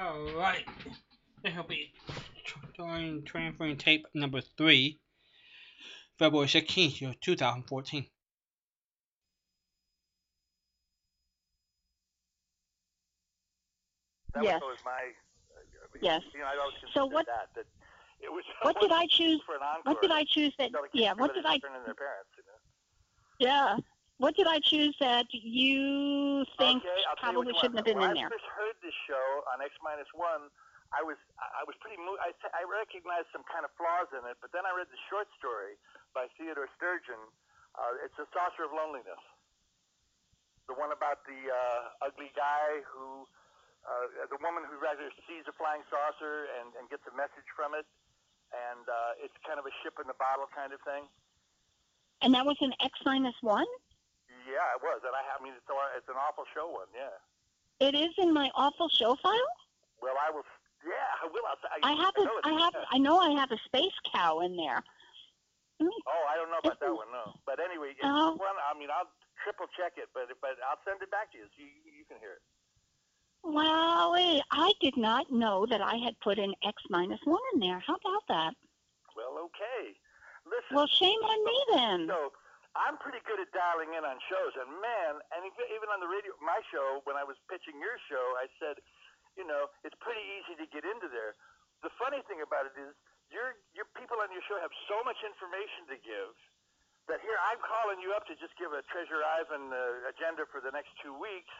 Alright. This will be join transferring tape number three, February 16th, 2014. That Yes. was my. Uh, yes. You know, I always So what- that that it was. What did I choose? For an encore. What did I choose that? Tell the kids Yeah. What did I? their parents. You know? Yeah. What did I choose that you think okay, I'll you probably shouldn't have been when in there? I first heard this show on X minus one, I was I was pretty moved. I, I recognized some kind of flaws in it, but then I read the short story by Theodore Sturgeon. Uh, it's a saucer of loneliness. The one about the uh, ugly guy who, uh, the woman who rather sees a flying saucer and, and gets a message from it, and uh, it's kind of a ship in the bottle kind of thing. And that was an X minus one. Yeah, it was, and I, I mean, it's, a- it's an awful show one. Yeah. It is in my awful show file. Well, I will. Yeah, I will. I'll, I have a, know it's I have. I know I have a space cow in there. Oh, I don't know about that one, no. But anyway, it's Oh. one. I mean, I'll triple check it, but but I'll send it back to you so you, you can hear it. Wow, I did not know that I had put an X minus one in there. How about that? Well, okay. Listen. Well, shame on me then. So I'm pretty good at dialing in on shows, and man, and even- on the radio, my show, when I was pitching your show, I said, you know, it's pretty easy to get into there. The funny thing about it is, your your people on your show have so much information to give that here I'm calling you up to just give a Treasure Ivan uh, agenda for the next two weeks,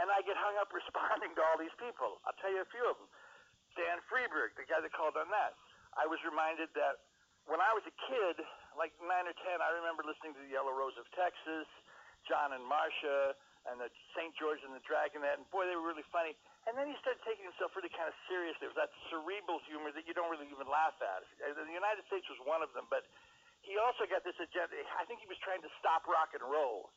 and I get hung up responding to all these people. I'll tell you a few of them. Stan Freberg, the guy that called on that. I was reminded that when I was a kid, like nine or ten, I remember listening to the Yellow Rose of Texas, John and Marsha, and the St. George and the Dragonet, and boy, they were really funny. And then he started taking himself really kind of serious. There was that cerebral humor that you don't really even laugh at. The United States was one of them, but he also got this agenda. I think he was trying to stop rock and roll.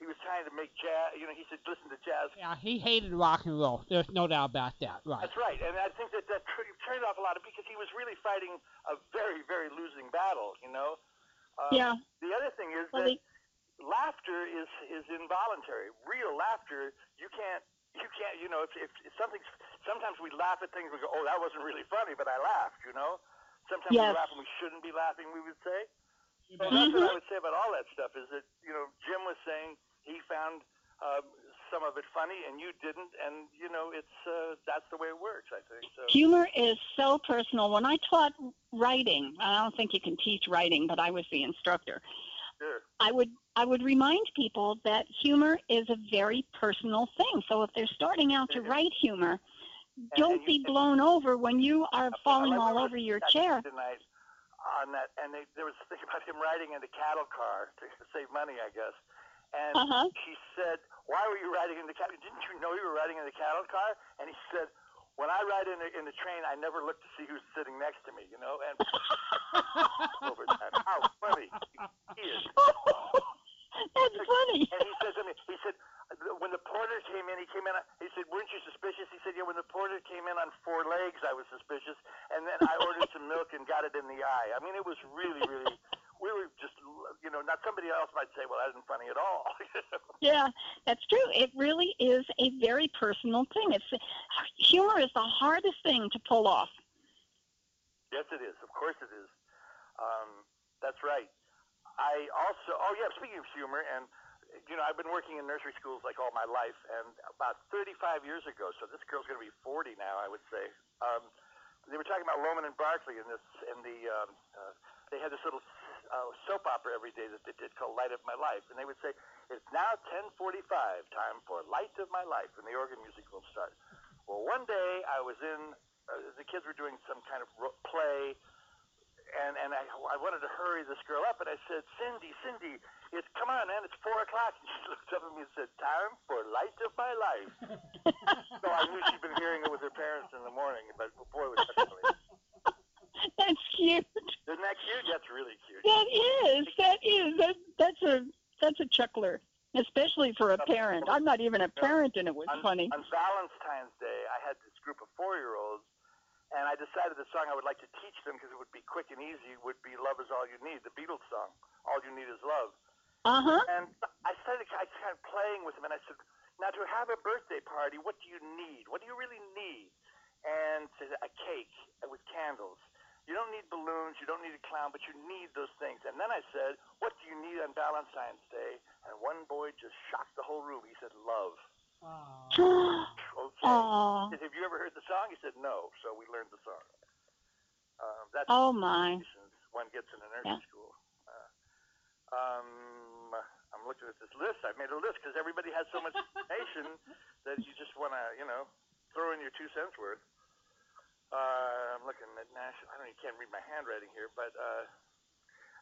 He was trying to make jazz. You know, he said, "Listen to jazz." Yeah, he hated rock and roll. There's no doubt about that. Right. That's right, and I think that that tr- turned off a lot of because he was really fighting a very, very losing battle. You know. Um, Yeah. The other thing is Well, that they- laughter is is involuntary. Real laughter, you can't you can't you know if if, if something's sometimes we laugh at things we go oh that wasn't really funny but I laughed you know. Sometimes Yes. we laugh and we shouldn't be laughing. We would say. So But- that's what I Mhm. would say about all that stuff is that you know Jim was saying he found um, some of it funny and you didn't and you know it's uh, that's the way it works I think so. Humor is so personal. When I taught writing, I don't think you can teach writing, but I was the instructor. Sure. I would I would remind people that humor is a very personal thing. So if they're starting out to write humor, don't be blown over when you are falling all over your chair. tonight on that, and they, there was a thing about him riding in the cattle car to save money, I guess. And Uh huh. she said, "Why were you riding in the cattle? Didn't you know you were riding in the cattle car?" And he said, "When I ride in the, in the train, I never look to see who's sitting next to me, you know." And over that, how funny he is. That's funny. And he said to me, he said, when the porter came in, he came in. He said, "Weren't you suspicious?" He said, "Yeah." When the porter came in on four legs, I was suspicious, and then I ordered some milk and got it in the eye. I mean, it was really, really. We were just, you know, not somebody else might say, "Well, that isn't funny at all." Yeah, that's true. It really is a very personal thing. It's humor is the hardest thing to pull off. yes, it is. Of course, it is. Um, that's right. I also, oh yeah, speaking of humor, and you know, I've been working in nursery schools like all my life, and about 35 years ago, so this girl's going to be 40 now, I would say. Um, they were talking about Lohman and Barkley in this, in the, um, uh, they had this little uh, soap opera every day that they did called Light of My Life, and they would say, "It's now 10:45, time for Light of My Life," and the organ music will start. Well, one day I was in, uh, the kids were doing some kind of ro- play and and I, I wanted to hurry this girl up, and I said, Cindy, Cindy, it's come on, man, it's four o'clock. And she looked up at me and said, Time for light of my life. so I knew she'd been hearing it with her parents in the morning, but boy, was that. That's cute. Isn't that cute? That's really cute. That is. That is. That, that's a that's a chuckler, especially for a parent. I'm not even a parent, and it was on, funny. On Valentine's Day, I had this group of four-year-olds, and I decided the song I would like to teach them because it would be quick and easy would be "Love Is All You Need," the Beatles song. All you need is love. Uh huh. And I started I kind of playing with him, and I said, "Now, to have a birthday party, what do you need? What do you really need?" and said, a cake with candles. You don't need balloons, you don't need a clown, but you need those things. And then I said, What do you need on Valentine's Day? And one boy just shocked the whole room. He said, Love. Okay. Aw. He said, Have you ever heard the song? He said, No. So we learned the song. Um, that's Oh my. one gets in a nursing Yeah. school. Uh, um, I'm looking at this list. I've made a list because everybody has so much information that you just want to, you know, throw in your two cents worth. Uh, I'm looking at national. I don't. You can't read my handwriting here, but uh,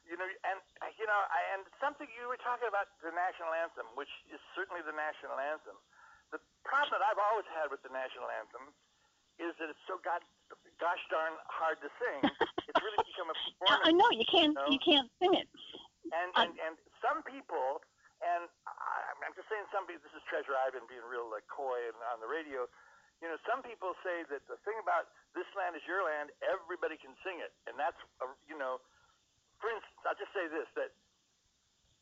you know, and uh, you know, I, and something you were talking about the national anthem, which is certainly the national anthem. The problem that I've always had with the national anthem is that it's so god, gosh darn hard to sing. It's really become a I performance. know you can't No. you can't sing it. And and, and some people, and I, I'm just saying, some people. This is Treasure Ivan being real uh, coy and on the radio. You know, some people say that the thing about this land is your land, everybody can sing it, and that's a, you know. For instance, I'll just say this: that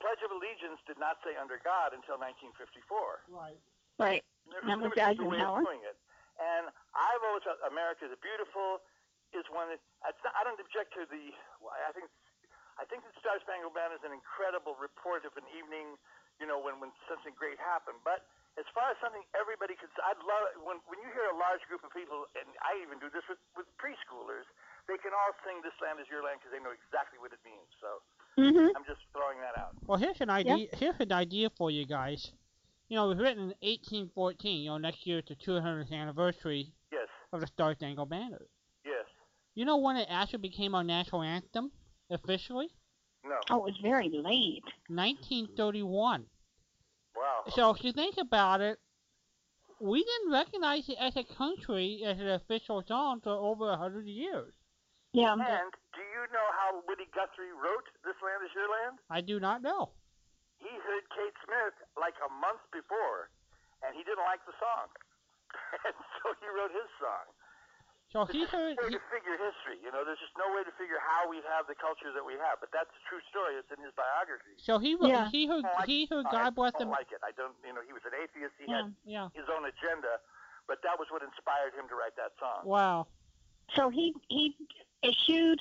Pledge of Allegiance did not say under God until 1954. Right. Right. There That was there way of Eisenhower. doing it. And I've always thought America the Beautiful is one that it's not, I don't object to the. I think I think the Star Spangled Banner is an incredible report of an evening, you know, when when something great happened. But as far as something everybody could, I'd love when when you hear a large group of people, and I even do this with with preschoolers. They can all sing "This Land Is Your Land" because they know exactly what it means. So Mhm. I'm just throwing that out. Well, here's an idea. Here's an idea for you guys. You know, it was written in 1814. You know, next year it's the 200th anniversary Yes, of the Star Spangled Banner. yes, You know when it actually became our national anthem officially? no, Oh, it was very late. 1931. Wow. So if you think about it, we didn't recognize it as a country as an official song for over a hundred years. Yeah. And do you know how Woody Guthrie wrote "This Land Is Your Land"? I do not know. he heard Kate Smith like a month before, and he didn't like the song, and so he wrote his song. So There's he just heard. no way He, to figure history, you know. There's just no way to figure how we have the culture that we have. But that's a true story. It's in his biography. so he wrote. Yeah. He heard. I don't like He heard. I God bless don't like it. I don't, you know. He was an atheist. He Yeah. had Yeah. his own agenda, but that was what inspired him to write that song. Wow. So he he issued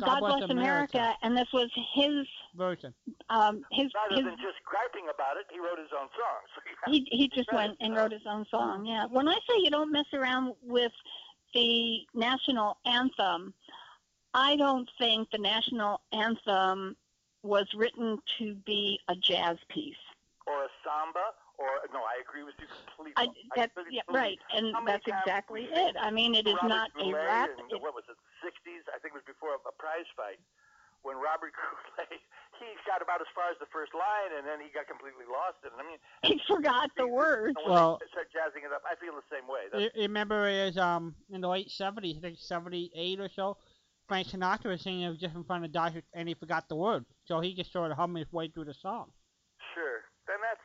God, Bless America, and this was his Version. um his Rather his than just griping about it, he wrote his own song. So he he just went and wrote his own song. Yeah. When I say you don't mess around with the national anthem, I don't think the national anthem was written to be a jazz piece. or a samba, or no, I agree with you completely. I, that's completely yeah, right, and that's exactly it. I mean, it is Robert not a Goulet rap. in, It, what was it, the 60s? I think it was before a, a prize fight. When Robert Goulet, he got about as far as the first line, and then he got completely lost in it. I mean, he forgot the words. when Well- they start jazzing it up, I feel the same way. I That's, remember it was um in the late seventies, I think seventy eight or so. Frank Sinatra was singing it was just in front of Dodger, and he forgot the word, so he just sort of hummed his way through the song. sure. Then that's,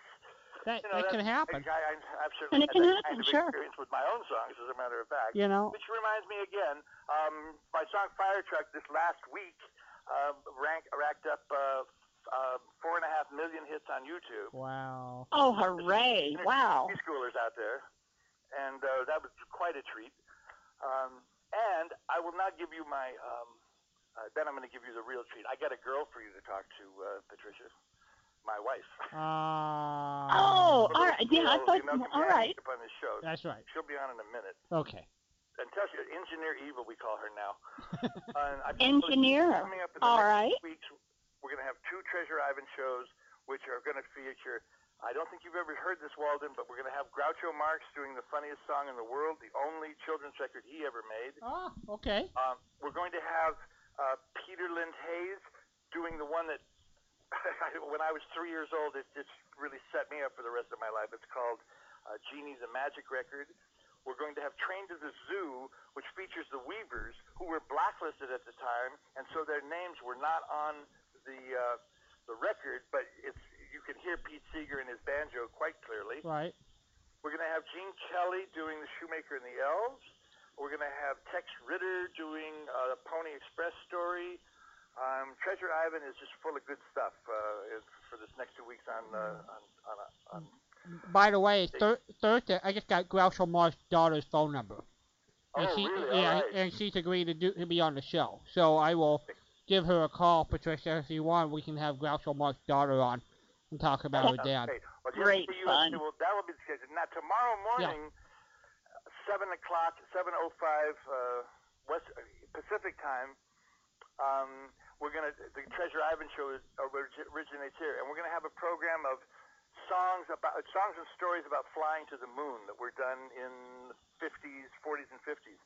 That you know, that that's, can happen, I, I, I've And it had can that happen, kind of sure. experience with my own songs, as a matter of fact. you know. Which reminds me again, um, my song Fire Truck this last week um, rank, racked up uh, uh, four and a half million hits on YouTube. Wow. Oh, hooray! Wow. Preschoolers out there, and uh, that was quite a treat. Um, and I will not give you my. Um, uh, then I'm going to give you the real treat. I got a girl for you to talk to, uh, Patricia, my wife. Uh, Oh, A all little right. Yeah, I thought. you know, All right. companionship On this show. That's right. She'll be on in a minute. Okay. And tell you, Engineer Evil, we call her now. Uh, I- Engineer. Coming up in the All next right. weeks, we're going to have two Treasure Ivan shows, which are going to feature. I don't think you've ever heard this, Walden, but we're going to have Groucho Marx doing the funniest song in the world, the only children's record he ever made. Oh, okay. Um, we're going to have uh, Peter Lind Hayes doing the one that, when I was three years old, it just really set me up for the rest of my life. It's called uh, Genie the Magic Record. We're going to have Train to the Zoo, which features the Weavers, who were blacklisted at the time, and so their names were not on the uh, the record, but it's you can hear Pete Seeger and his banjo quite clearly. Right. We're going to have Gene Kelly doing The Shoemaker and the Elves. We're going to have Tex Ritter doing uh, the Pony Express story. Um, Treasure Ivan is just full of good stuff uh, for this next two weeks on uh, on on, on By the way, thir- Thursday I just got Groucho Marx's daughter's phone number. Oh, and she, really? yeah, All right. and she's agreed to do to be on the show. So I will give her a call, Patricia, if you want. We can have Groucho Marx's daughter on and talk about her Sounds dad. Great. Well, Great yesterday fun. USA will, that will be the schedule. Now tomorrow morning, seven o'clock, seven oh five uh, West uh, Pacific time. Um, we're gonna the Treasure Ivan show is, originates here, and we're gonna have a program of songs about songs and stories about flying to the moon that were done in the 50s, 40s, and 50s.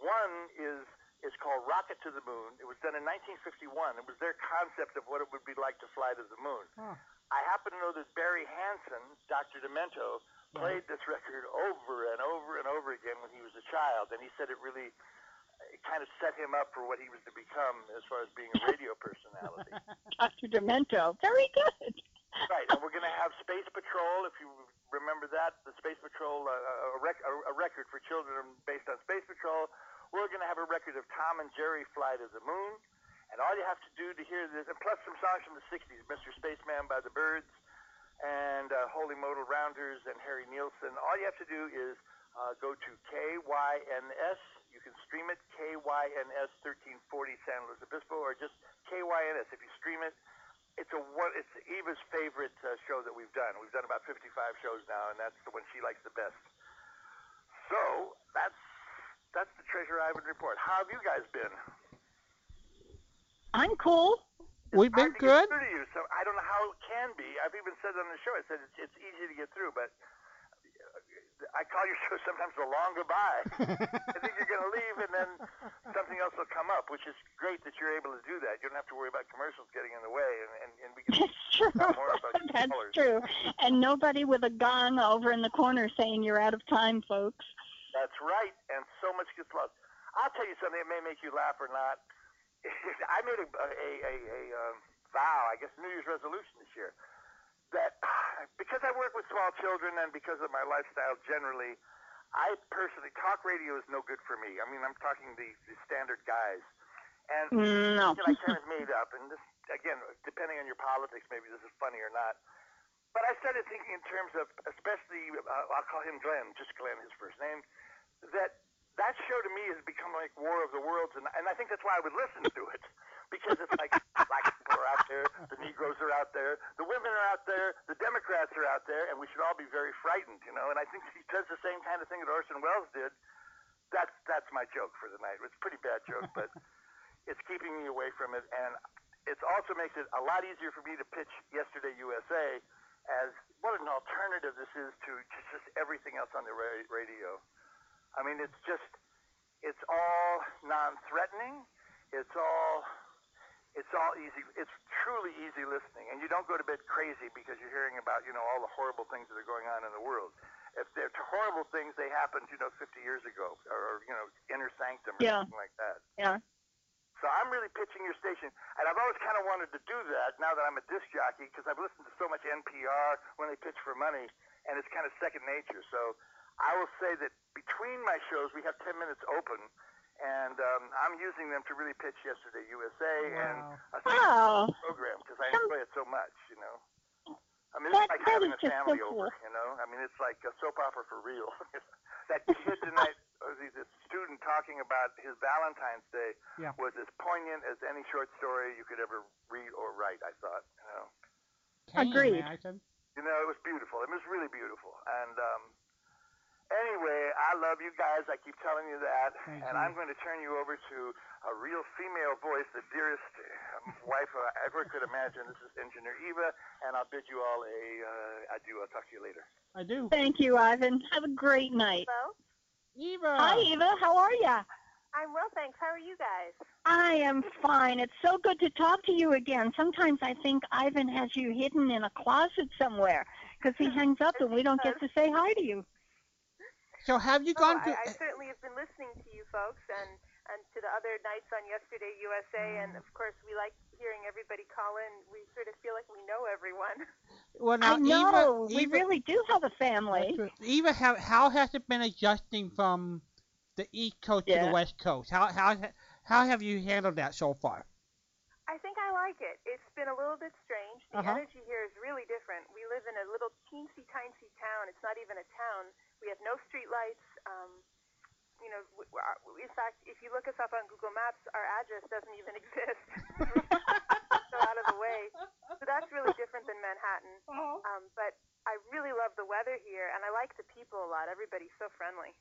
One is is called Rocket to the Moon. It was done in 1951. It was their concept of what it would be like to fly to the moon. Huh. I happen to know that Barry Hansen, Dr. Demento, mm-hmm. played this record over and over and over again when he was a child, and he said it really it kind of set him up for what he was to become as far as being a radio personality. Dr. Demento. Very good. Right, and we're going to have Space Patrol, if you remember that, the Space Patrol, uh, a, rec- a, record for children based on Space Patrol. We're going to have a record of Tom and Jerry fly to the moon. And all you have to do to hear this, and plus some songs from the 60s, Mr. Spaceman by the Byrds, and uh, Holy Modal Rounders, and Harry Nilsson. All you have to do is uh, go to KYNS. You can stream it, KYNS 1340 San Luis Obispo, or just KYNS. If you stream it, it's a one. It's Eva's favorite uh, show that we've done. We've done about 55 shows now, and that's the one she likes the best. So that's that's the Treasure Ivan report. How have you guys been? I'm cool. We've hard been good. through to you, so I don't know how it can be. I've even said on the show, I said it's, it's easy to get through, but I call your show sometimes the long goodbye. I think you're going to leave, and then something else will come up, which is great that you're able to do that. You don't have to worry about commercials getting in the way, and, and, and we can That's true. talk more about your That's callers. true. And nobody with a gong over in the corner saying you're out of time, folks. That's right, and so much gets lost. I'll tell you something that may make you laugh or not. I made a, a, a, a um, vow, I guess, New Year's resolution this year, that because I work with small children and because of my lifestyle generally, I personally, talk radio is no good for me. I mean, I'm talking the, the standard guys. And No. that I kind of made up, and this, again, depending on your politics, maybe this is funny or not. But I started thinking in terms of, especially, uh, I'll call him Glenn, just Glenn, his first name, that that show to me has become like War of the Worlds, and, and I think that's why I would listen to it. Because it's like black people are out there, the Negroes are out there, the women are out there, the Democrats are out there, and we should all be very frightened, you know. And I think he does the same kind of thing that Orson Welles did. That's that's my joke for the night. It's a pretty bad joke, but it's keeping me away from it, and it also makes it a lot easier for me to pitch Yesterday USA as what an alternative this is to just, just everything else on the ra- radio. I mean, it's just it's all non-threatening. It's all it's all easy. It's truly easy listening, and you don't go to bed crazy because you're hearing about you know all the horrible things that are going on in the world. If they're horrible things, they happened you know 50 years ago, or you know inner sanctum or Yeah. something like that. Yeah. So I'm really pitching your station, and I've always kind of wanted to do that now that I'm a disc jockey because I've listened to so much NPR when they pitch for money, and it's kind of second nature. So I will say that between my shows, we have 10 minutes open, and um, I'm using them to really pitch Yesterday USA and Wow. a special Wow. program because I enjoy it so much, you know. I mean, it's like having a just so family cool. over, you know. I mean, it's like a soap opera for real. that kid tonight, or the, the student talking about his Valentine's Day Yeah. was as poignant as any short story you could ever read or write. I thought, you know, Can you Agreed. imagine? you know, it was beautiful. It was really beautiful. And um, anyway, I love you guys. I keep telling you that, Thank and you. I'm going to turn you over to a real female voice, the dearest um, wife I ever could imagine. This is Engineer Eva, and I'll bid you all a uh, adieu. I'll talk to you later. I do. Thank you, Ivan. Have a great night. Hello. Eva. Hi, Eva. How are you? I'm well, thanks. How are you guys? I am fine. It's so good to talk to you again. Sometimes I think Ivan has you hidden in a closet somewhere because he hangs up and we don't get to say hi to you. So have you Oh, gone I, to? I certainly have been listening to you folks and and to the other nights on Yesterday USA, and of course we like hearing everybody call in. We sort of feel like we know everyone. well, now I know. Eva, we Eva, really do have a family. Eva, how how has it been adjusting from the East Coast to the West Coast? How how how have you handled that so far? I think I like it. It's been a little bit strange. The Uh-huh. energy here is really different. We live in a little teensy tiny town. It's not even a town. We have no street lights. Um, you know, w- w- our- in fact, if you look us up on Google Maps, our address doesn't even exist. so out of the way. So that's really different than Manhattan. Oh. Um, but I really love the weather here, and I like the people a lot. Everybody's so friendly.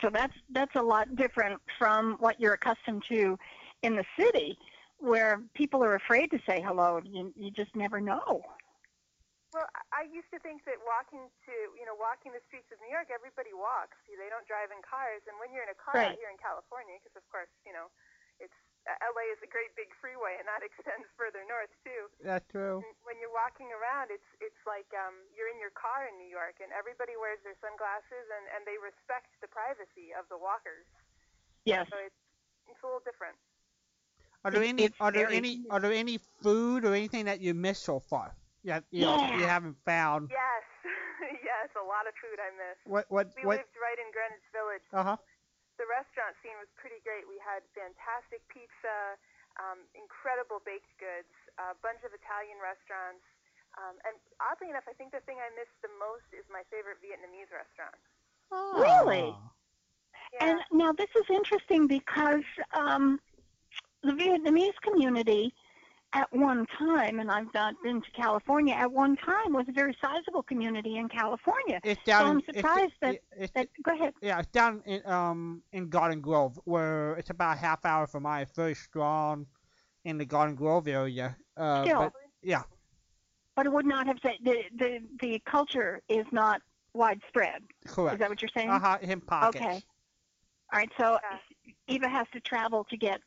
So that's that's a lot different from what you're accustomed to in the city, where people are afraid to say hello. You, you just never know. Well, I- I used to think that walking to, you know, walking the streets of New York, everybody walks. They don't drive in cars, and when you're in a car Right. out here in California, because of course, you know, it's uh, LA is a great big freeway, and that extends further north too. That's true. And when you're walking around, it's it's like um, you're in your car in New York, and everybody wears their sunglasses, and and they respect the privacy of the walkers. Yes. So it's it's a little different. Are there any are there any are there any food or anything that you missed so far? Yeah, you know, you haven't found. Yes, yes, a lot of food I miss. What what We what? lived right in Greenwich Village. Uh huh. the restaurant scene was pretty great. We had fantastic pizza, um, incredible baked goods, a bunch of Italian restaurants, um, and oddly enough, I think the thing I miss the most is my favorite Vietnamese restaurant. Oh. Really? Yeah. And now this is interesting because um, the Vietnamese community at one time, and I've not been to California, at one time was a very sizable community in California. It's down. I'm in- it's- surprised that- it's, That, go ahead. yeah, it's down in um in Garden Grove, where it's about a half hour from my very strong in the Garden Grove area. Uh, Still. but yeah, But it would not have said the, the, the culture is not widespread. Correct. Is that what you're saying? Uh huh. In pockets. Okay. All right, so Yeah. Eva has to travel to get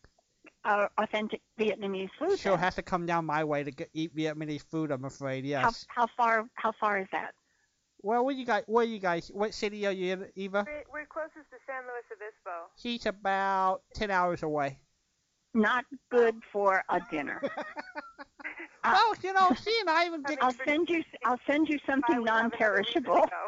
uh, authentic Vietnamese food. She'll then. have to come down my way to get, eat Vietnamese food. I'm afraid. Yes. how far how far is that? Well, where you guys? Where you guys? What city are you in, Eva? We're, we're closest to San Luis Obispo. She's about ten hours away. Not good for a dinner. Uh, well, you know, she and I even get. I'll send you I'll send you something would have another reason to non-perishable.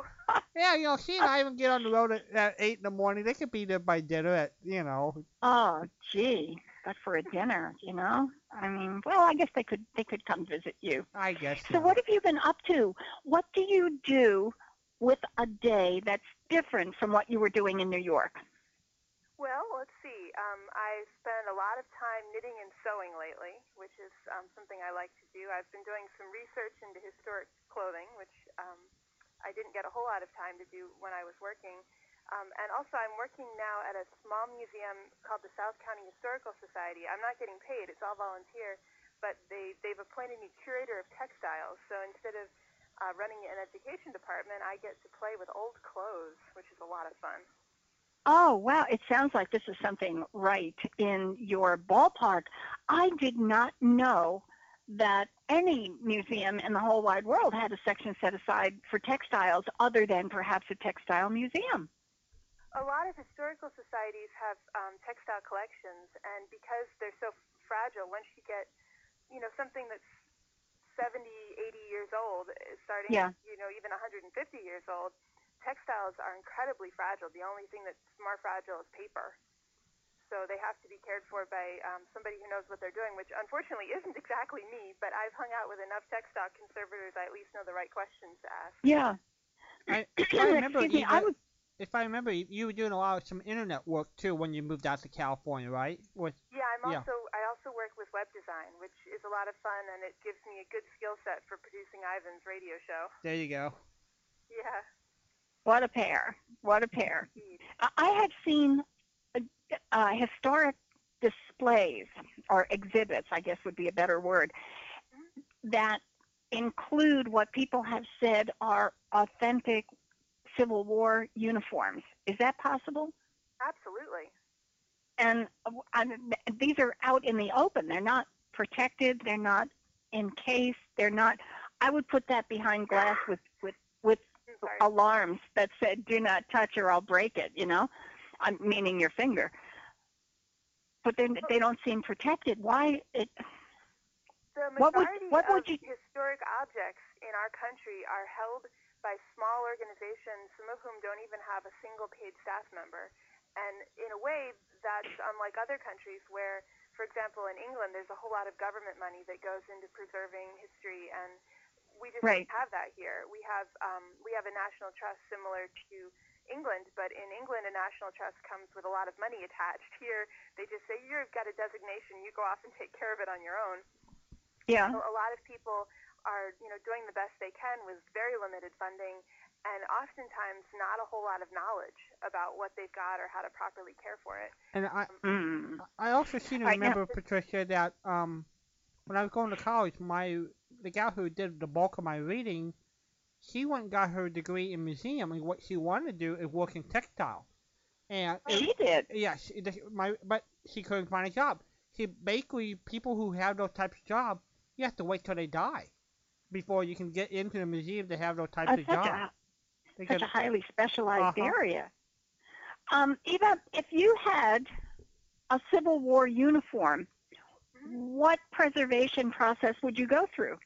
Yeah, you know, she and I even get on the road at, at eight in the morning. They could be there by dinner at, you know. Oh, gee, but for a dinner, you know. I mean, well, I guess they could they could come visit you. I guess. So so. what have you been up to? What do you do with a day that's different from what you were doing in New York? Well, let's see. Um, I spend a lot of time knitting and sewing lately, which is um, something I like to do. I've been doing some research into historic clothing, which um, I didn't get a whole lot of time to do when I was working. Um, and also, I'm working now at a small museum called the South County Historical Society. I'm not getting paid; it's all volunteer. But they they've appointed me curator of textiles. So instead of uh, running an education department, I get to play with old clothes, which is a lot of fun. Oh, wow. It sounds like this is something right in your ballpark. I did not know that any museum in the whole wide world had a section set aside for textiles other than perhaps a textile museum. A lot of historical societies have um, textile collections, and because they're so fragile, once you get, you know, something that's 70, 80 years old, uh, starting, Yeah. you know, even 150 years old, textiles are incredibly fragile. The only thing that's more fragile is paper. So they have to be cared for by um, somebody who knows what they're doing, which unfortunately isn't exactly me, but I've hung out with enough textile conservators, I at least know the right questions to ask. Yeah. I, I remember, Excuse me, I was if I remember, you you were doing a lot of some internet work too when you moved out to California, right? With Yeah, I'm Yeah. also I also work with web design, which is a lot of fun, and it gives me a good skill set for producing Ivan's radio show. there you go. Yeah, what a pair. What a pair. I- I have seen uh, uh, historic displays or exhibits, I guess would be a better word, that include what people have said are authentic Civil War uniforms. Is that possible? absolutely. And I mean, these are out in the open. They're not protected. They're not encased. They're not. I would put that behind glass with with with alarms that said "Do not touch or I'll break it." You know, I'm meaning your finger. But then they don't seem protected. Why? It, The what would- majority what would of historic objects in our country are held by small organizations, some of whom don't even have a single paid staff member. And in a way, that's unlike other countries where, for example, in England, there's a whole lot of government money that goes into preserving history, and we just Right. don't have that here. We have um, we have a national trust similar to England, but in England, a national trust comes with a lot of money attached. Here, they just say you've got a designation, you go off and take care of it on your own. Yeah. So a lot of people are, you know, doing the best they can with very limited funding, and oftentimes not a whole lot of knowledge about what they've got or how to properly care for it. And I Mm. I also seem to Right now- remember Patricia that um when I was going to college, my the gal who did the bulk of my reading, she went and got her degree in museum, and what she wanted to do is work in textile. And it, She did. yeah, she, my but she couldn't find a job. See, basically, people who have those types of jobs, you have to wait till they die before you can get into the museum to have those types That's of such jobs. a Because such a highly specialized Uh-huh. area. Um, Eva, if you had a Civil War uniform, what preservation process would you go through?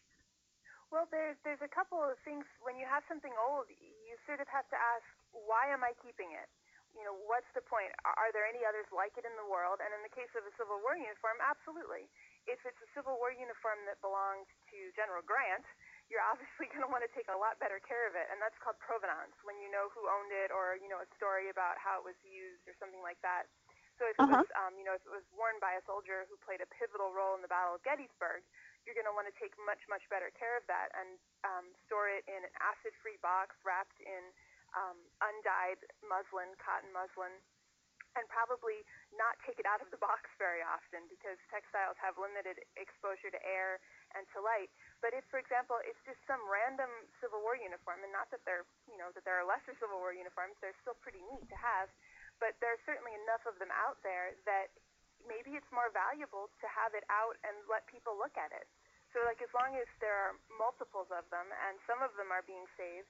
Well, there's there's a couple of things when you have something old, you sort of have to ask, why am I keeping it? You know, what's the point? Are, are there any others like it in the world? And in the case of a Civil War uniform, absolutely. If it's a Civil War uniform that belonged to General Grant, you're obviously going to want to take a lot better care of it, and that's called provenance. When you know who owned it, or you know a story about how it was used, or something like that. So if it Uh-huh. was, um, you know, if it was worn by a soldier who played a pivotal role in the Battle of Gettysburg, you're going to want to take much, much better care of that and um, store it in an acid-free box wrapped in um, undyed muslin, cotton muslin, and probably not take it out of the box very often because textiles have limited exposure to air and to light. But if, for example, it's just some random Civil War uniform, and not that they're, you know, that there are lesser Civil War uniforms, they're still pretty neat to have, but there are certainly enough of them out there that maybe it's more valuable to have it out and let people look at it. So, like, as long as there are multiples of them and some of them are being saved,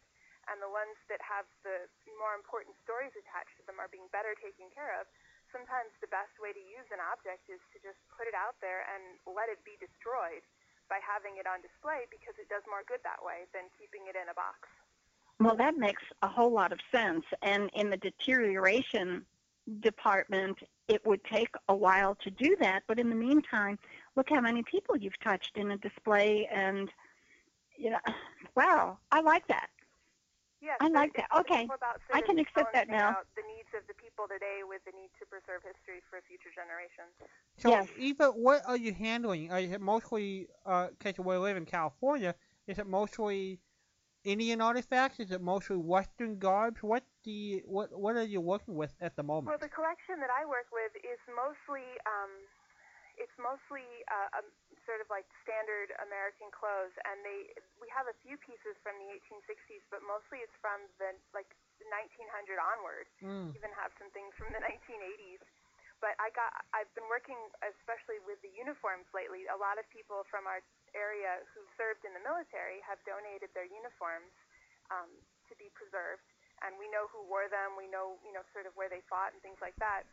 and the ones that have the more important stories attached to them are being better taken care of, sometimes the best way to use an object is to just put it out there and let it be destroyed by having it on display because it does more good that way than keeping it in a box. Well, that makes a whole lot of sense. And in the deterioration department, it would take a while to do that. But in the meantime, look how many people you've touched in a display. And, you know, wow, I like that. Yes, I like that. Okay. I can accept that now. The needs of the people today with the need to preserve history for future generations. So, Yes. Eva, what are you handling? Are it mostly, uh, because we live in California, is it mostly Indian artifacts? Is it mostly Western garbs? What do you, what, what are you working with at the moment? Well, the collection that I work with is mostly um, it's mostly uh, um, sort of like standard American clothes, and they we have a few pieces from the 1860s, but mostly it's from the like 1900 onward. Mm. Even have some things from the 1980s. But I got I've been working especially with the uniforms lately. A lot of people from our area who served in the military have donated their uniforms um, to be preserved, and we know who wore them. We know you know sort of where they fought and things like that.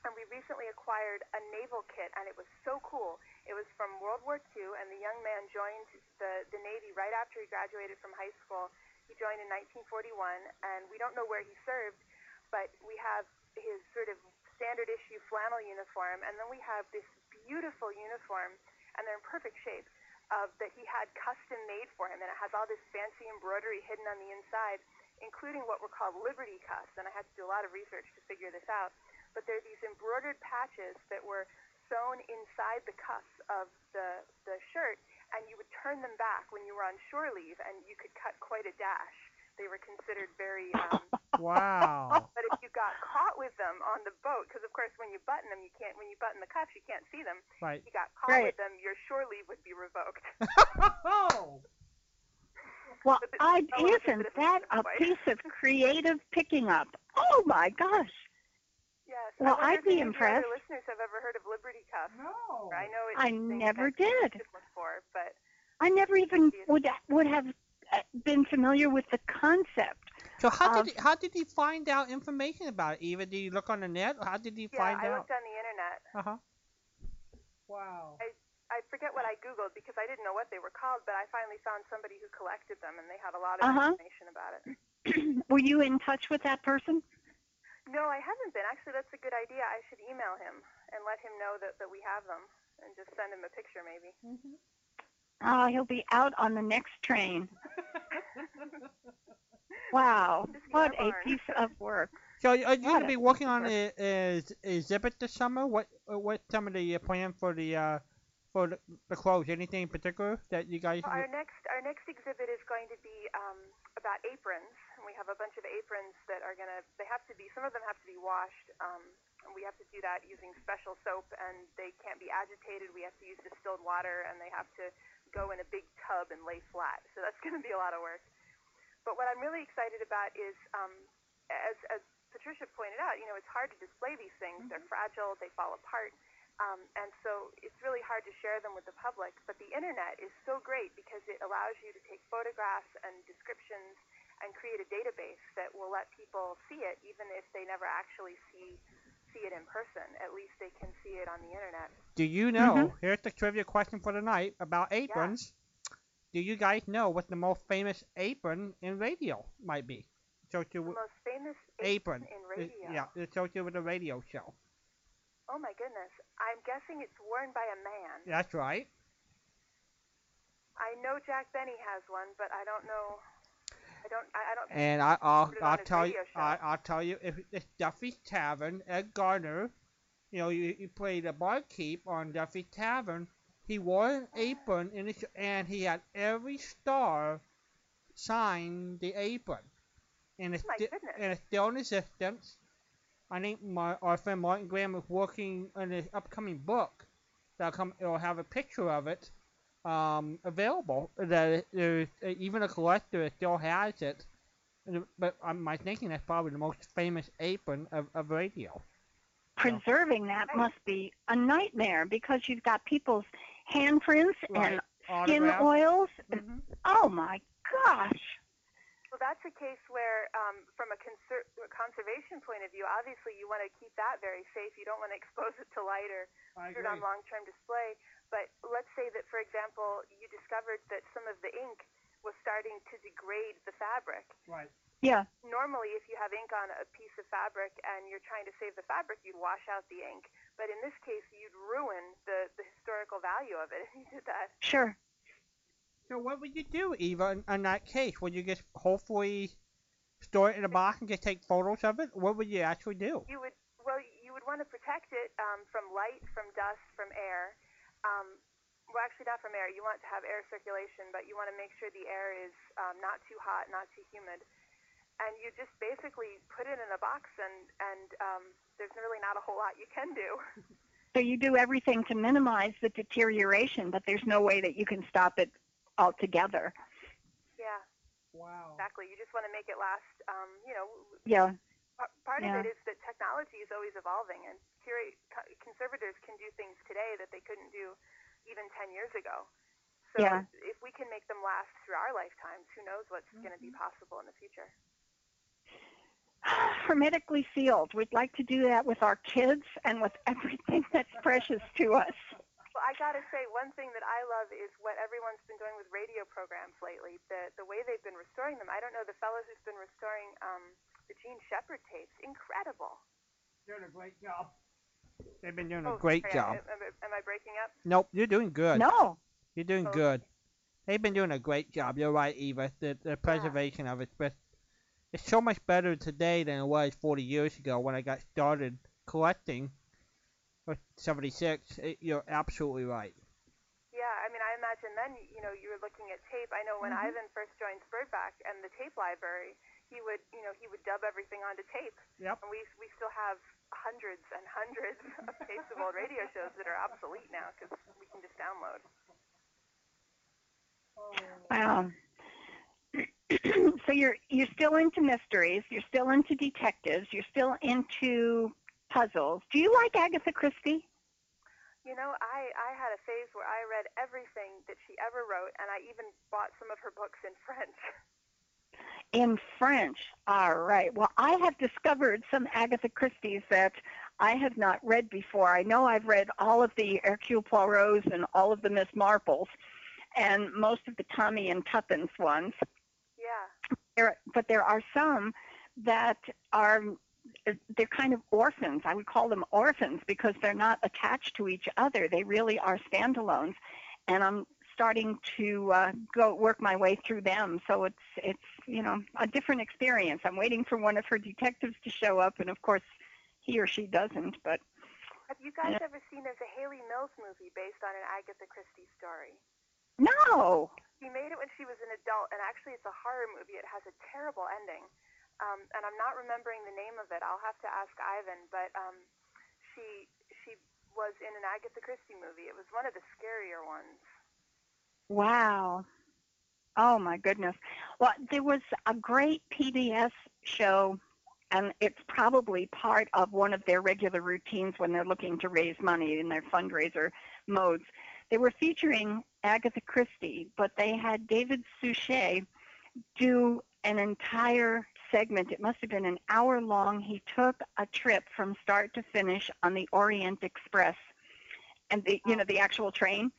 And we recently acquired a naval kit, and it was so cool. It was from World War II, and the young man joined the, the Navy right after he graduated from high school. He joined in 1941, and we don't know where he served, but we have his sort of standard issue flannel uniform, and then we have this beautiful uniform, and they're in perfect shape, of that he had custom made for him, and it has all this fancy embroidery hidden on the inside, including what were called Liberty cuffs, and I had to do a lot of research to figure this out. But they're these embroidered patches that were sewn inside the cuffs of the, the shirt, and you would turn them back when you were on shore leave, and you could cut quite a dash. They were considered very um, Wow. but if you got caught with them on the boat, because of course when you button them, you can't. When you button the cuffs, you can't see them. Right. If you got caught Right. with them, your shore leave would be revoked. oh. Well, I, I isn't that a piece of creative picking up? Oh, my gosh. Yes. Well, I I'd be any your impressed. Other listeners have ever heard of Liberty Cuffs? No. I know it's I never did. it was for, but I never even would would have uh, been familiar with the concept. So how Um, did he, how did he find out information about it? Eva, did he look on the net? How did he yeah, find I out? looked on the internet. Uh huh. Wow. I, I forget what I googled because I didn't know what they were called, but I finally found somebody who collected them, and they had a lot of Uh-huh. information about it. Were you in touch with that person? No, I haven't been. Actually, that's a good idea. I should email him and let him know that, that we have them and just send him a picture maybe. Mhm. Oh, he'll be out on the next train. Wow, what a piece of work. So are you going to be working on a, a exhibit this summer? What uh, what some of the uh, plan for the uh, for the, the clothes? Anything in particular that you guys? Well, our next our next exhibit is going to be um, about aprons, and we have a bunch of aprons that are gonna. They have to be. Some of them have to be washed, um, and we have to do that using special soap, and they can't be agitated. We have to use distilled water, and they have to go in a big tub and lay flat. So that's going to be a lot of work. But what I'm really excited about is, um, as as Patricia pointed out, you know, it's hard to display these things. They're fragile. They fall apart. Um, and so it's really hard to share them with the public. But the internet is so great because it allows you to take photographs and descriptions and create a database that will let people see it, even if they never actually see see it in person. At least they can see it on the internet. Do you know? Here's the trivia question for the night about aprons. Do you guys know what the most famous apron in radio might be? Associated The with most famous apron. in Uh, radio. Yeah, associated with a radio show. Oh my goodness. I'm guessing it's worn by a man. That's right. I know Jack Benny has one, but I don't know. Don't. I, I don't. And I, I'll Put it on I'll tell you show. I, I'll tell you if it's Duffy's Tavern, Ed Gardner. you know, you, you played a barkeep on Duffy's Tavern. He wore an apron in his, and he had every star sign the apron. And it's sti- and it's still in existence. I think my our friend Martin Grams is working on an upcoming book that'll come. It'll have a picture of it um, available. That it- there's uh, even a collector that still has it. But um, my thinking that's probably the most famous apron of, of radio. Preserving that must be a nightmare because you've got people's handprints and skin Autograph. oils. Mhm. Oh my gosh. Well, that's a case where, um, from a conser- conservation point of view, obviously you want to keep that very safe. You don't want to expose it to light or put it on long-term display. But let's say that, for example, you discovered that some of the ink was starting to degrade the fabric. Right. Yeah. Normally, if you have ink on a piece of fabric and you're trying to save the fabric, you'd wash out the ink. But in this case, you'd ruin the, the historical value of it if you did that. Sure. So what would you do, Eva, in, in that case? Would you just hopefully store it in a box and just take photos of it? What would you actually do? You would well, you would want to protect it um, from light, from dust, from air. Um, well, actually, not from air. You want to have air circulation, but you want to make sure the air is um, not too hot, not too humid. And you just basically put it in a box, and and um, there's really not a whole lot you can do. So you do everything to minimize the deterioration, but there's no way that you can stop it altogether. yeah, Wow. exactly. You just want to make it last. Um, you know, Yeah. P- part Yeah. of it is that technology is always evolving, and curate, co- conservators can do things today that they couldn't do even 10 years ago. So Yeah. if we can make them last through our lifetimes, who knows what's going to be Mm-hmm. possible in the future? Hermetically sealed. We'd like to do that with our kids and with everything that's precious to us. Well, I got to say, one thing that I love is what everyone's been doing with radio programs lately. The the way they've been restoring them. I don't know the fellow who's been restoring um, the Jean Shepherd tapes. Incredible. You're doing a great job. They've been doing Oh, a great sorry, job. Am, am- am I breaking up? Nope, you're doing good. No. You're doing Oh. good. They've been doing a great job. You're right, Eva. The, the preservation of it, but it's so much better today than it was 40 years ago when I got started collecting. Or 76. It, you're absolutely right. Yeah, I mean, I imagine then, you know, you were looking at tape. I know when Mhm. Ivan first joined SPERDVAC and the tape library, he would, you know, he would dub everything onto tape. Yep. And we we still have hundreds and hundreds of tapes of old radio shows that are obsolete now because we can just download. Wow. Um, so you're you're still into mysteries, you're still into detectives, you're still into puzzles. Do you like Agatha Christie? You know, I I had a phase where I read everything that she ever wrote, and I even bought some of her books in French. In French. All right. Well, I have discovered some Agatha Christie's that I have not read before. I know I've read all of the Hercule Poirot's and all of the Miss Marples and most of the Tommy and Tuppence ones. Yeah. there, but there are some that are they're kind of orphans. I would call them orphans because they're not attached to each other. They really are standalones. And I'm starting to uh, go work my way through them. So it's it's you know a different experience. I'm waiting for one of her detectives to show up, and of course he or she doesn't. But Have you guys Yeah. ever seen? There's a Hayley Mills movie based on an Agatha Christie story. no, She made it when she was an adult, and actually, it's a horror movie. It has a terrible ending, um, and I'm not remembering the name of it. I'll have to ask Ivan. But um, she she was in an Agatha Christie movie. It was one of the scarier ones. Wow. Oh my goodness. Well, there was a great PBS show, and it's probably part of one of their regular routines when they're looking to raise money in their fundraiser modes. They were featuring Agatha Christie, but they had David Suchet do an entire segment. It must have been an hour long. He took a trip from start to finish on the Orient Express and the you know the oh. actual train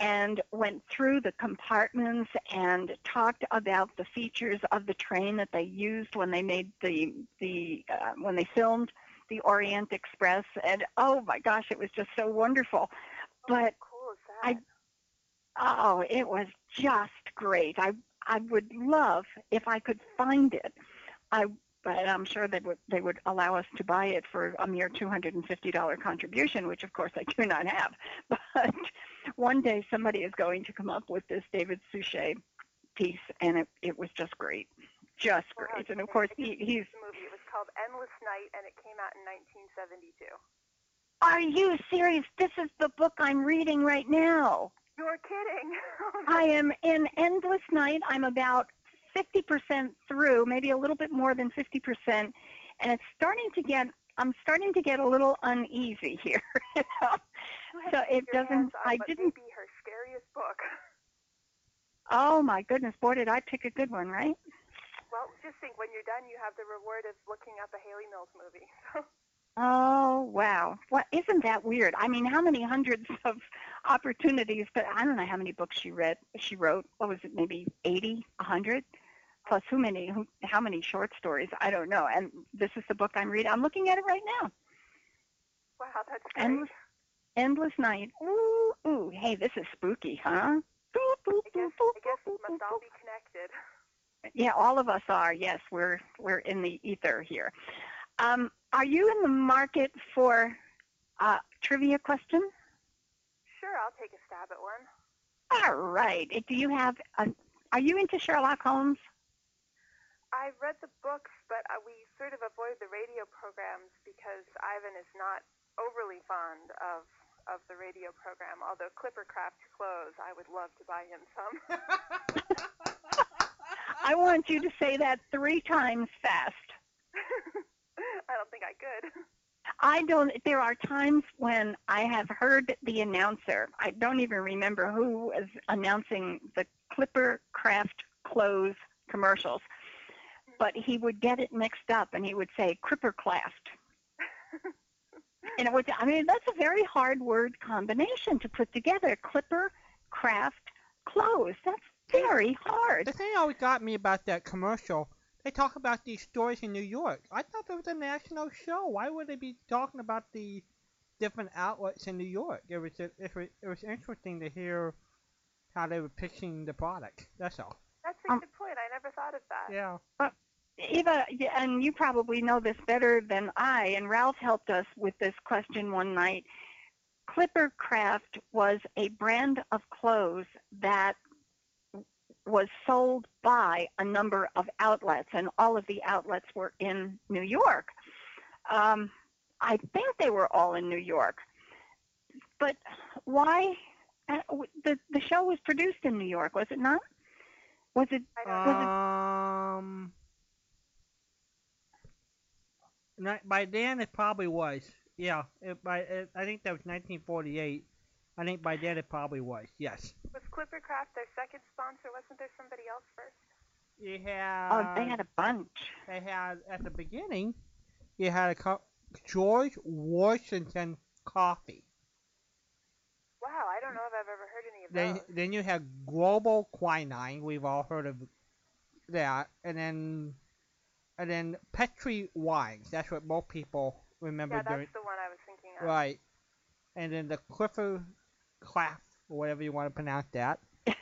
and went through the compartments and talked about the features of the train that they used when they made the the uh, when they filmed the Orient Express. And oh my gosh it was just so wonderful. But cool I- oh it was just great. I i would love if i could find it. I but i'm sure they would they would allow us to buy it for a mere $250 contribution which of course i do not have. But one day somebody is going to come up with this david suchet piece and it, it was just great just Wow, great and of course he, he's the movie. It was called Endless Night, and it came out in 1972. are you serious this is the book i'm reading right now You're kidding. Oh, I am in Endless Night. I'm about 50% through, maybe a little bit more than 50%, and it's starting to get. I'm starting to get a little uneasy here. you know? So it doesn't- I didn't- be her scariest book. oh my goodness, boy, did I pick a good one, right? Well, just think when you're done, you have the reward of looking up a Hayley Mills movie. Oh wow, what isn't that weird? I mean, how many hundreds of opportunities? But I don't know how many books she read. She wrote. What was it? Maybe 80, a 100, plus who many? Who, how many short stories? I don't know. And this is the book I'm reading. I'm looking at it right now. wow, that's great. Endless, endless night. Ooh, ooh. Hey, this is spooky, huh? I guess, I guess we must all be connected. Yeah, all of us are. Yes, we're we're in the ether here. Um, are you in the market for a trivia question? Sure, I'll take a stab at one. All right. Do you have? A, are you into Sherlock Holmes? I read the books, but uh, we sort of avoid the radio programs because Ivan is not overly fond of of the radio program. Although Clippercraft clothes, I would love to buy him some. I want you to say that three times fast. I don't think I could. I don't. There are times when I have heard the announcer. I don't even remember who was announcing the Clipper Craft clothes commercials, but he would get it mixed up, and he would say Crippercraft. and it was. I mean, that's a very hard word combination to put together. Clipper Craft clothes. That's very hard. The thing always got me about that commercial, they talk about these stores in New York. I thought it was a national show. Why would they be talking about the different outlets in New York? It was it, was, it was interesting to hear how they were pitching the product. That's all. That's a Um, good point. I never thought of that. Yeah. Eva, and you probably know this better than I, and Ralph helped us with this question one night. Clipper Craft was a brand of clothes that was sold by a number of outlets, and all of the outlets were in New York. Um, I think they were all in New York. But why? Uh, the the show was produced in New York, was it not? Was it? Was it- Um. ni- By then it probably was. Yeah. It, by it, I think that was 1948. I think by then it probably was. Yes. Was Clippercraft their second sponsor? Wasn't there somebody else first? You had. Oh, they had a bunch. they had at the beginning. You had a co- George Washington Coffee. Wow, I don't know if I've ever heard any of that. Then those. then you had Bromo Quinine. We've all heard of that. And then and then Petri Wines. That's what most people remember Yeah, during. that's the one I was thinking of. Right. And then the Clifford or whatever you want to pronounce that.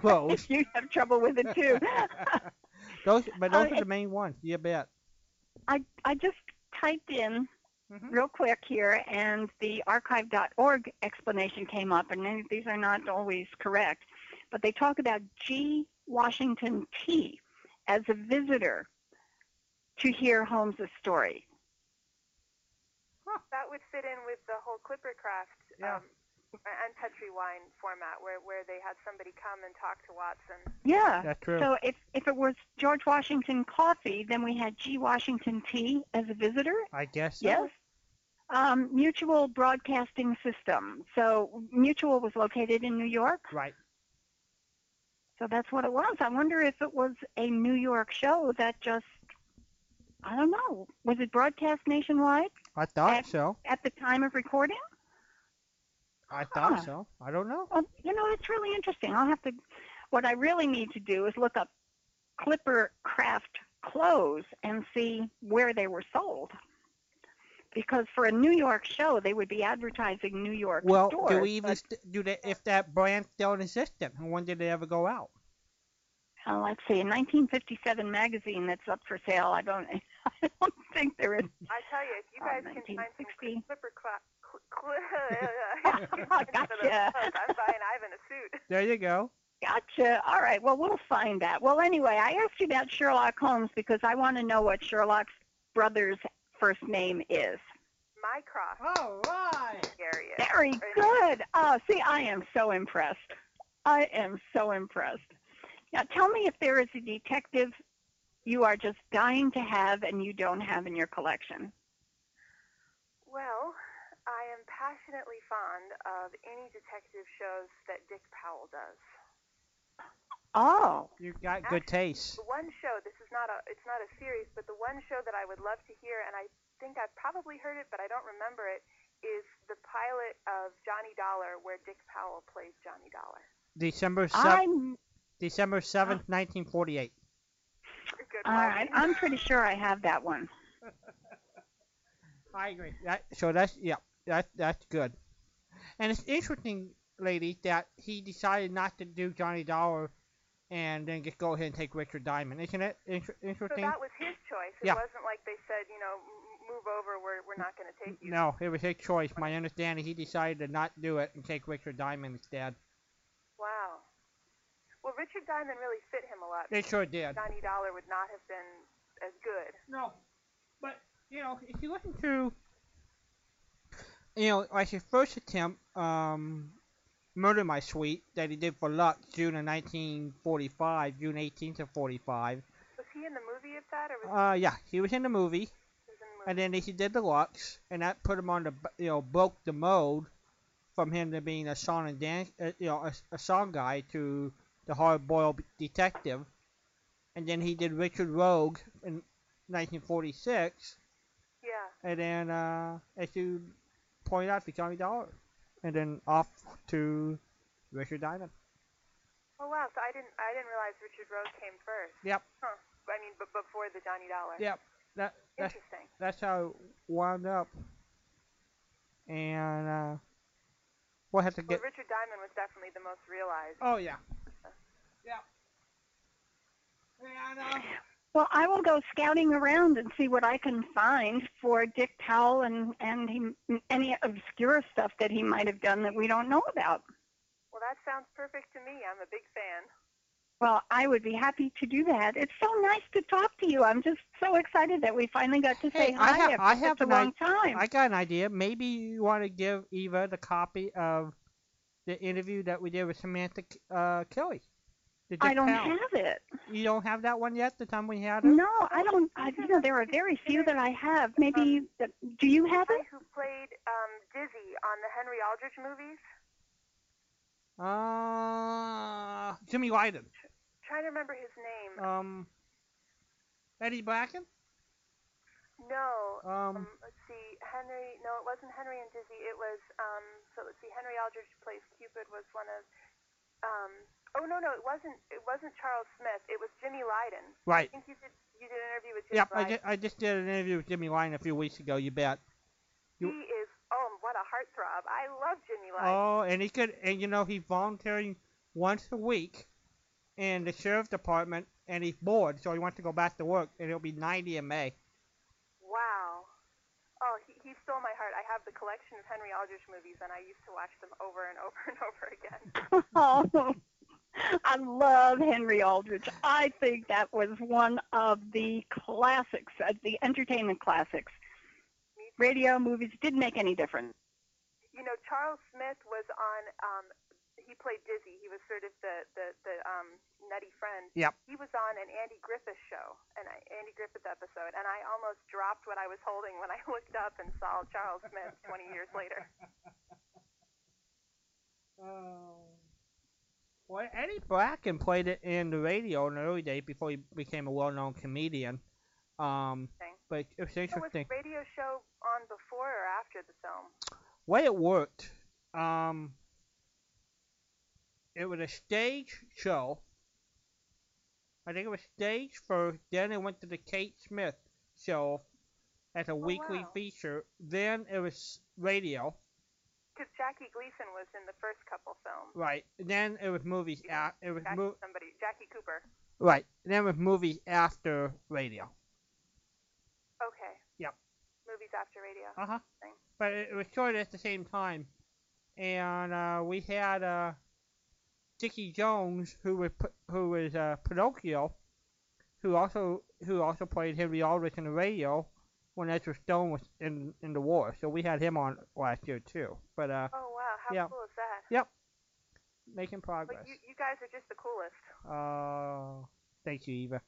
clothes. you have trouble with it too. those, but those Uh, are the main ones. You bet. I I just typed in Mhm. real quick here, and the archive.org explanation came up, and these are not always correct, but they talk about G. Washington T. as a visitor to hear Holmes' story. That would fit in with the whole Clippercraft Yeah. um, and Petri wine format, where where they had somebody come and talk to Watson. Yeah. That's true. So if, if it was George Washington Coffee, then we had G. Washington tea as a visitor. I guess. so. Yes. Um, Mutual Broadcasting System. So Mutual was located in New York. Right. So that's what it was. I wonder if it was a New York show that just, I don't know, was it broadcast nationwide I thought At- so. at the time of recording? I thought Huh. so. I don't know. Well, you know, it's really interesting. I'll have to, what I really need to do is look up Clipper Craft clothes and see where they were sold. Because for a New York show, they would be advertising New York Well, stores. do we even st- do that if that brand still? And when did it ever go out? uh, let's see, a 1957 magazine that's up for sale. I don't, I don't think there is. I tell you, if you Uh, guys can find some 1960. Clipper cla- cl- cl- Gotcha. I'm buying Ivan a suit. There you go. Gotcha. All right. Well, we'll find that. Well, anyway, I asked you about Sherlock Holmes because I want to know what Sherlock's brother's first name is. Mycroft All right. area. Very Or- good. Oh, see, I am so impressed. I am so impressed. Now, tell me if there is a detective you are just dying to have and you don't have in your collection. Well, I am passionately fond of any detective shows that Dick Powell does. Oh, you've got good taste. The one show, this is not a, it's not a series, but the one show that I would love to hear, and I think I've probably heard it, but I don't remember it, is the pilot of Johnny Dollar, where Dick Powell plays Johnny Dollar. December seventh. December seventh, oh. nineteen forty-eight. Good all right. Marty. I'm pretty sure I have that one. I agree. That, so that's yeah, that that's good. And it's interesting, lady, that he decided not to do Johnny Dollar, and then just go ahead and take Richard Diamond. Isn't it inter- So interesting? that was his choice. It Yeah. wasn't like they said, you know, "M- move over, we're, we're not going to take you. No, it was his choice. My understanding, he decided to not do it and take Richard Diamond instead. Wow. Well, Richard Diamond really fit him a lot. They sure did. Johnny Dollar would not have been as good. No, but you know, if you listen to, you know, like his first attempt, um, "Murder My Sweet" that he did for Lux, June of 1945, June 18th of 45. Was he in the movie of that, or was Uh, yeah, he was in the movie, he was in the movie? and then he did the Lux, and that put him on the, you know, broke the mold from him to being a song and dance, uh, you know, a, a song guy to the hard-boiled detective, and then he did Richard Rogue in 1946. yeah. and then uh, as you pointed out, for Johnny Dollar, and then off to Richard Diamond. Oh wow. So I didn't I didn't realize Richard Rogue came first. Yep. Huh. I mean, but before the Johnny Dollar. Yep, that that's Interesting. that's how it wound up, and uh, we'll have to Well, get. Richard Diamond was definitely the most realized. Oh yeah. Yep. And uh, Well, I will go scouting around and see what I can find for Dick Powell and and he, any obscure stuff that he might have done that we don't know about. Well, that sounds perfect to me. I'm a big fan. Well, I would be happy to do that. It's so nice to talk to you. I'm just so excited that we finally got to say Hey, I hi have- after I such have a an long time. I got an idea. Maybe you want to give Eva the copy of the interview that we did with Samantha uh, Kelly. The I don't Powell. have it. You don't have that one yet. The time we had it. No, I don't. I, you know, there are very few that I have. Maybe. Do you have it? guy who played um, Dizzy on the Henry Aldrich movies. Uh, Jimmy Lydon. Trying to remember his name. Um, Eddie Bracken. no. Um, Um, let's see, Henry. No, it wasn't Henry and Dizzy. It was. Um, so let's see, Henry Aldrich plays Cupid. Was one of. Um, oh no, no, it wasn't. It wasn't Charles Smith. It was Jimmy Lydon. right. I think you did. You did an interview with Jimmy Yep. I Lydon. just, I just did an interview with Jimmy Lydon a few weeks ago. You bet. he is. Oh, what a heartthrob! I love Jimmy Lydon. Oh, and he could, and you know, he's volunteering once a week in the sheriff's department, and he's bored, so he wants to go back to work, and he'll be 90 in May. Wow. Oh, he, he stole my heart. I have the collection of Henry Aldrich movies, and I used to watch them over and over and over again. Oh, I love Henry Aldrich. I think that was one of the classics, uh, the entertainment classics. Radio, movies didn't make any difference. You know, Charles Smith was on. Um, he played Dizzy. He was sort of the the the um, nutty friend. Yep. He was on an Andy Griffith show, an Andy Griffith episode, and I almost dropped what I was holding when I looked up and saw Charles Smith 20 years later. Oh. Well, Eddie Bracken played it in the radio in the early days before he became a well-known comedian. Um, Interesting. but it was So was interesting. the radio show on before or after the film? way it worked, um, it was a stage show. I think it was staged first, then it went to the Kate Smith show as a weekly wow. feature. Then it was radio, Because Jackie Gleason was in the first couple films. right? Then it was movies. A- it was Jackie, mo- somebody, Jackie Cooper. right. Then it was movies after radio. Okay. Yep. Movies after radio. Uh huh. But it, it was sort of at the same time, and uh, we had uh, Dickie Jones, who was who was uh, Pinocchio, who also who also played Henry Aldrich in the radio when Ezra Stone was in in the war. So we had him on last year too. But uh, Oh wow, how Yeah. cool is that? Yep, making Well, progress. you, you guys are just the coolest. Uh, thank you, Eva.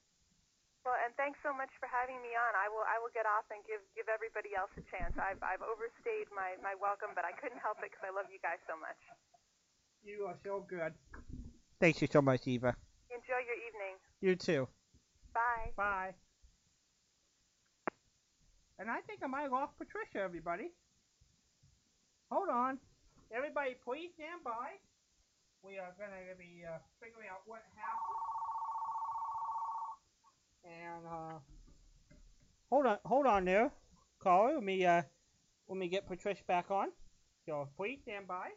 Well, and thanks so much for having me on. I will I will get off and give give everybody else a chance. I've I've overstayed my my welcome, but I couldn't help it because I love you guys so much. You are so good. Thank you so much, Eva. Enjoy your evening. You too. Bye. Bye. And I think I might have lost Patricia, everybody. Hold on. Everybody, please stand by. We are going to be uh, figuring out what happened. And, uh, hold on, hold on there, caller. Let me, uh, let me get Patricia back on. So, please stand by.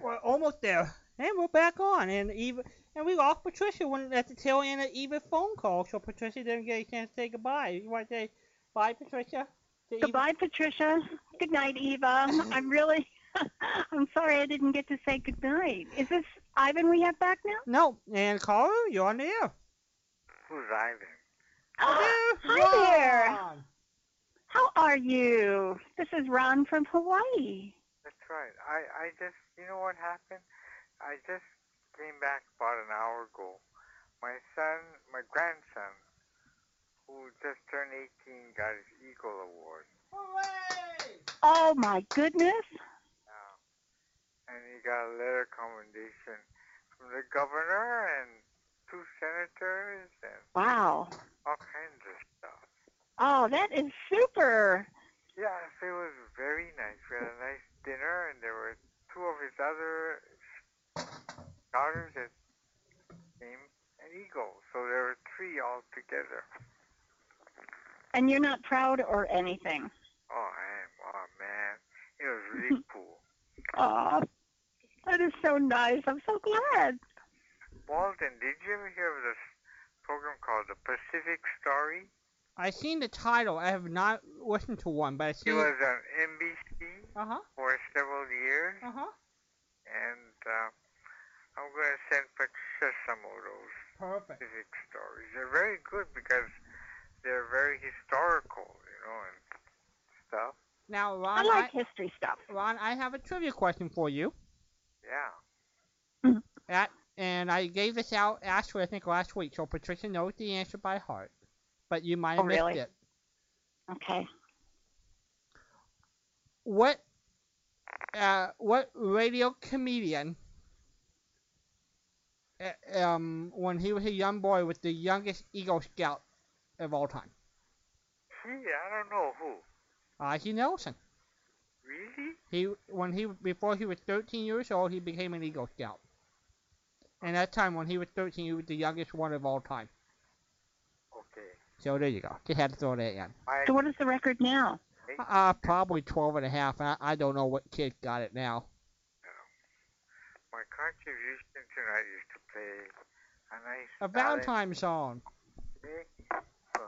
We're almost there. And we're back on. And Eva, and we lost Patricia when at the tail end of Eva's phone call, so Patricia didn't get a chance to say goodbye. You want to say bye, Patricia? to Eva? Goodbye, Patricia. Good night, Eva. I'm really, I'm sorry I didn't get to say good night. Is this Ivan we have back now? No, and caller, you're on the air. Who's Ivan? Uh, hi there. Ron. How are you? This is Ron from Hawaii. That's right. I, I just, you know what happened? I just came back about an hour ago. My son, my grandson, who just turned 18, got his Eagle Award. Hooray! Oh my goodness. Now, and he got a letter of commendation from the governor and two senators and Wow. all kinds of stuff. Oh, that is super. Yes, it was very nice. We had a nice dinner, and there were two of his other daughters that came an eagle. So there were three all together. And you're not proud or anything. Oh, I am. Oh, man. It was really cool. Oh, that is so nice. I'm so glad. Walden, did you ever hear of this program called The Pacific Story? I seen the title. I have not listened to one, but I It seen. was on NBC Uh huh. for several years, Uh huh. and uh, I'm going to send Patricia some of those Perfect. Pacific stories. They're very good because they're very historical, you know, and stuff. Now, Ron, I like I, history stuff. Ron, I have a trivia question for you. Yeah. At, and I gave this out actually I think last week, so Patricia knows the answer by heart. But you might have Oh, missed really? it. Okay. What uh what radio comedian uh, um when he was a young boy was the youngest Eagle Scout of all time? Gee, I don't know who. Ozzie Nelson. Really? He when he before he was 13 years old, he became an Eagle Scout. And that time when he was 13, he was the youngest one of all time. Okay. So there you go. Just had to throw that in. My, So what is the record now? Uh, probably 12 and a half. I, I don't know what kid got it now. my contribution tonight is to play a nice A ballad. Valentine song. Okay? So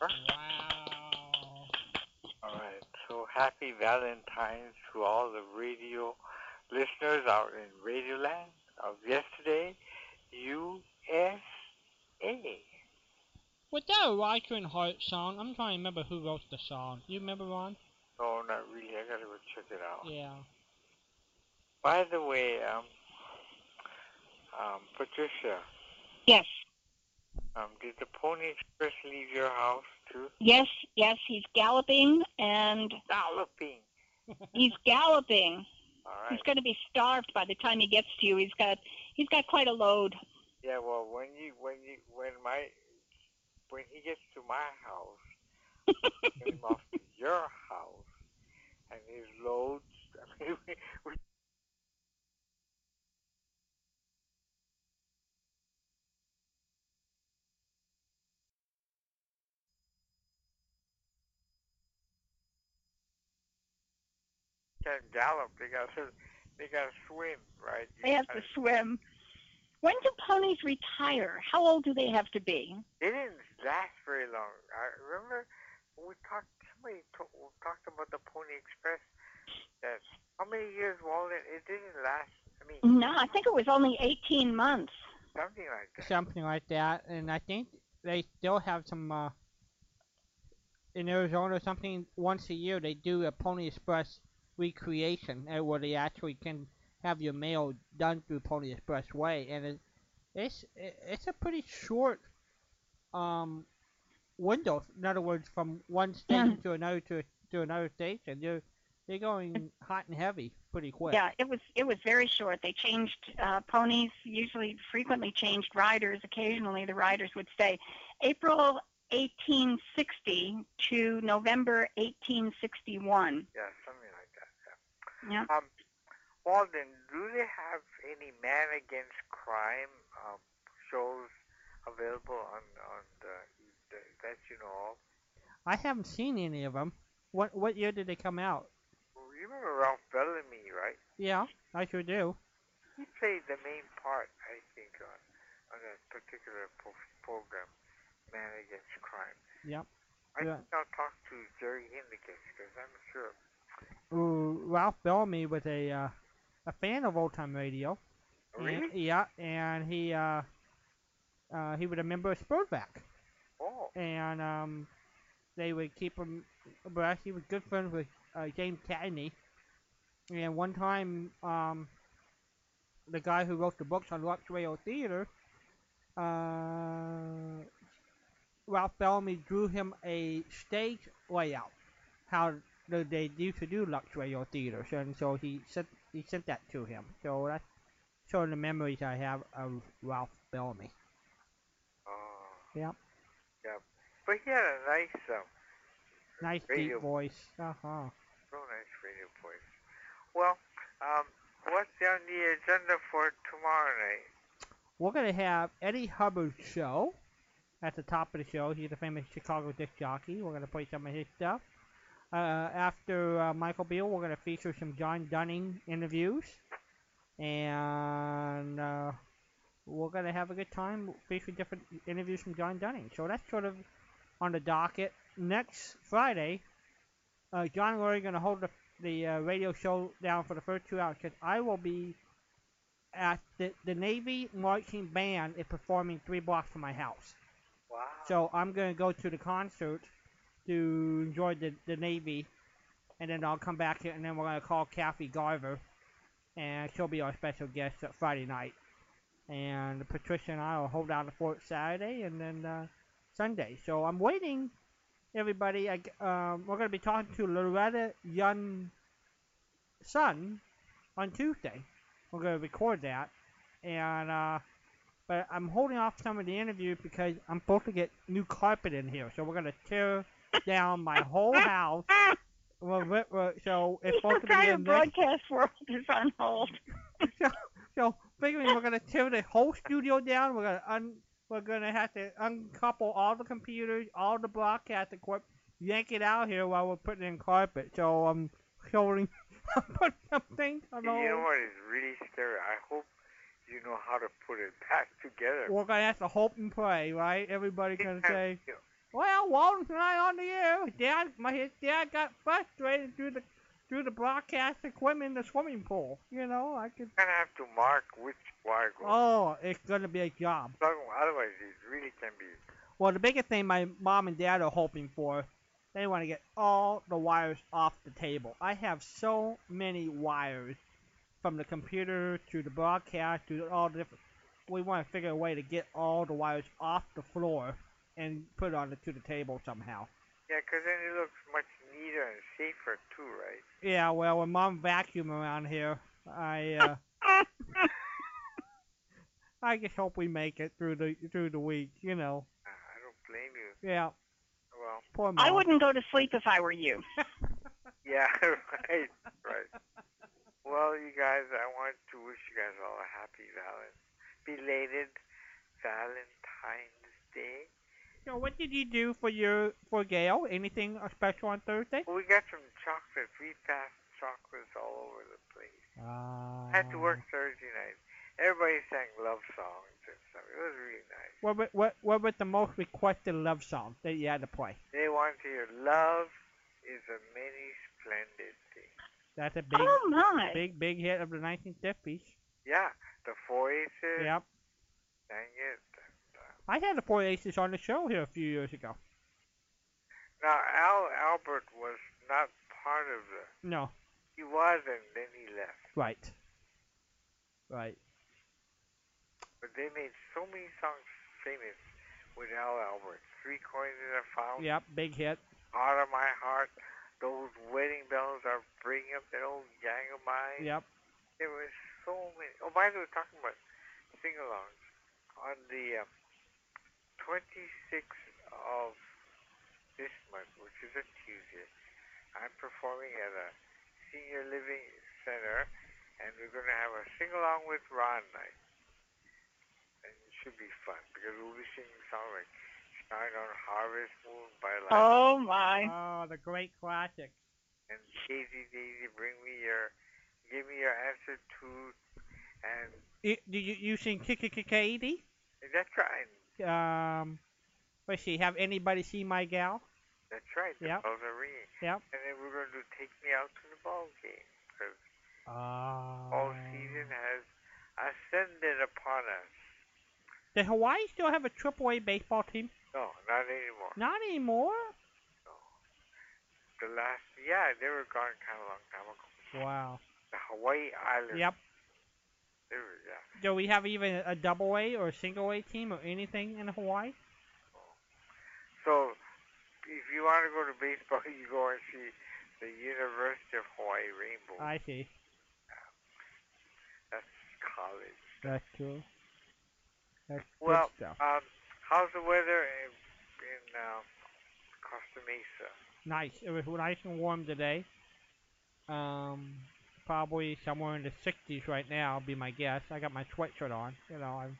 here All we right. Wow. All right. So happy Valentine's to all the radio listeners out in Radioland of yesterday, USA. Was that a Rodgers and Hart song? I'm trying to remember who wrote the song. You remember, Ron? No, not really. I gotta go check it out. Yeah. By the way, um, um, Patricia, Yes, um, did the Pony Express leave your house too? yes, yes. He's galloping, and Galloping. he's galloping. All He's going to be starved by the time he gets to you. He's got he's got quite a load. Yeah. Well, when you when you when my when he gets to my house, get him off to your house, and his loads. I mean, we, we can't gallop. They got to they got to swim, right? You They have to gotta- swim. When do ponies retire? How old do they have to be? They didn't last very long. I remember when we talked. Somebody to- talked about the Pony Express. That how many years, Walden? It didn't last. I mean, No, I think it was only 18 months. something like that. Something like that. And I think they still have some, uh, in Arizona or something, once a year they do a Pony Express recreation uh, where they actually can have your mail done through Pony Express Way. And it, it's, it, it's a pretty short, um, window. In other words, from one station to another to, to another station. They're, they're going hot and heavy pretty quick. Yeah, it was it was very short. They changed uh, ponies, usually frequently changed riders. Occasionally, the riders would stay. April 1860 to November 1861. Yeah, something like that. Yeah. Yeah. Um, Walden, do they have any Man Against Crime um, shows available on on the, the that you know of? I haven't seen any of them. What what year did they come out? You remember Ralph Bellamy, right? Yeah, I sure do. He played the main part, I think, on on that particular po- program, Man Against Crime. Yep. I Yeah. think I'll talk to Jerry Haendiges because I'm sure Ralph Bellamy was a uh, a fan of old time radio. Oh, Really? And, yeah, and he uh, uh, he was a member of SPERDVAC, Oh, and um, they would keep him abreast. He was good friends with uh, James Cagney, and one time, um, the guy who wrote the books on Lux Radio Theater, uh, Ralph Bellamy drew him a stage layout, how the, they used to do Lux Radio Theater, so, and so he sent he sent that to him. So that's sort of the memories I have of Ralph Bellamy. oh. Yep. Yep. But he had a nice, um, Nice Radio. deep voice. Uh huh. real nice radio voice. Well, um, what's on the agenda for tomorrow night? We're gonna have Eddie Hubbard's show at the top of the show. He's a famous Chicago disc jockey. We're gonna play some of his stuff. Uh, after uh, Michael Beal, we're gonna feature some John Dunning interviews, and uh, we're gonna have a good time featuring different interviews from John Dunning. So that's sort of on the docket. Next Friday, uh, John and Lori are gonna hold the the uh, radio show down for the first two hours because I will be at the, the Navy Marching Band is performing three blocks from my house. Wow. So I'm going to go to the concert to enjoy the, the Navy, and then I'll come back here, and then we're going to call Kathy Garver, and she'll be our special guest Friday night. And Patricia and I will hold down the fort Saturday, and then uh, Sunday. So I'm waiting, everybody. I, um, we're going to be talking to Loretta Young Son on Tuesday. We're going to record that, and uh, but I'm holding off some of the interviews because I'm supposed to get new carpet in here. So we're gonna tear down my whole house. Well, we- we- so it's supposed to be entire in next, broadcast world is on hold. so so figuring we're gonna tear the whole studio down. We're gonna un, we're gonna have to uncouple all the computers, all the broadcast equipment, yank it out here while we're putting in carpet. So I'm showing, I'm putting some things on You know hold. what is really scary? I hope you know how to put it back together. We're gonna have to hope and pray, right? Everybody gonna Yeah, say. yeah. Well, Walden's not on the air. Dad, my his dad got frustrated through the through the broadcast equipment in the swimming pool. You know, I could. Gonna have to mark which wire goes. Oh, it's gonna be a job. Otherwise, it really can be. Well, the biggest thing my mom and dad are hoping for, they want to get all the wires off the table. I have so many wires, from the computer to the broadcast to all the different. We want to figure a way to get all the wires off the floor and put it on the, to the table somehow. Yeah, 'cause then it looks much neater and safer too, right? Yeah, well, when mom vacuum around here, I uh, I just hope we make it through the through the week. You know, Uh, I don't blame you. yeah, Well, poor mom. I wouldn't go to sleep if I were you. yeah, right, right. Well, you guys, I want to wish you guys all a happy Valentine's, belated Valentine's Day. So, what did you do for your for Gail? Anything uh, special on Thursday? We got some chocolates. We passed chocolates all over the place. Uh, Had to work Thursday night. Everybody sang love songs and stuff. It was really nice. What wa- what what was the most requested love song that you had to play? They want to hear love is a many splendid thing. That's a big oh my! big big hit of the 1950s. Yeah, the Four Aces Yep, sang it. Uh, I had the Four Aces on the show here a few years ago. now, Al Albert was not part of the. No, He was, and then he left. right, right. But they made so many songs famous with Al Albert. Three Coins in a Fountain, Yep, big hit. Out of My Heart, Those Wedding Bells Are Bringing Up That Old Gang of Mine. Yep. There was so many. Oh, by the way, we're talking about sing-alongs, on the um, 26th of this month, which is a Tuesday, I'm performing at a senior living center, and we're going to have a sing-along with Ron night. And it should be fun, because we'll be singing songs like Shine on Harvest Moon by Light Oh my! Oh, the great classic. and Daisy Daisy, bring me your, give me your answer to, and I- Do you you sing Katie? that's right. Um, let's see. Have anybody seen my gal? That's right. The Yep. bells. Yep. And then we're going to take me out to the ball game because Uh, fall season has ascended upon us. Does Hawaii still have a AAA baseball team? No, not anymore. Not anymore. No. The last, yeah, they were gone kind of a long time ago. Wow. The Hawaii Islands. Yep. Yeah. Do we have even a double A or a single A team or anything in Hawaii? So, if you want to go to baseball, you go and see the University of Hawaii Rainbow. I see. That's college. That's true. That's Well, good stuff. um, how's the weather in, in uh, Costa Mesa? Nice. It was nice and warm today. Um, probably somewhere in the 60s right now, be my guess. I got my sweatshirt on. You know, I'm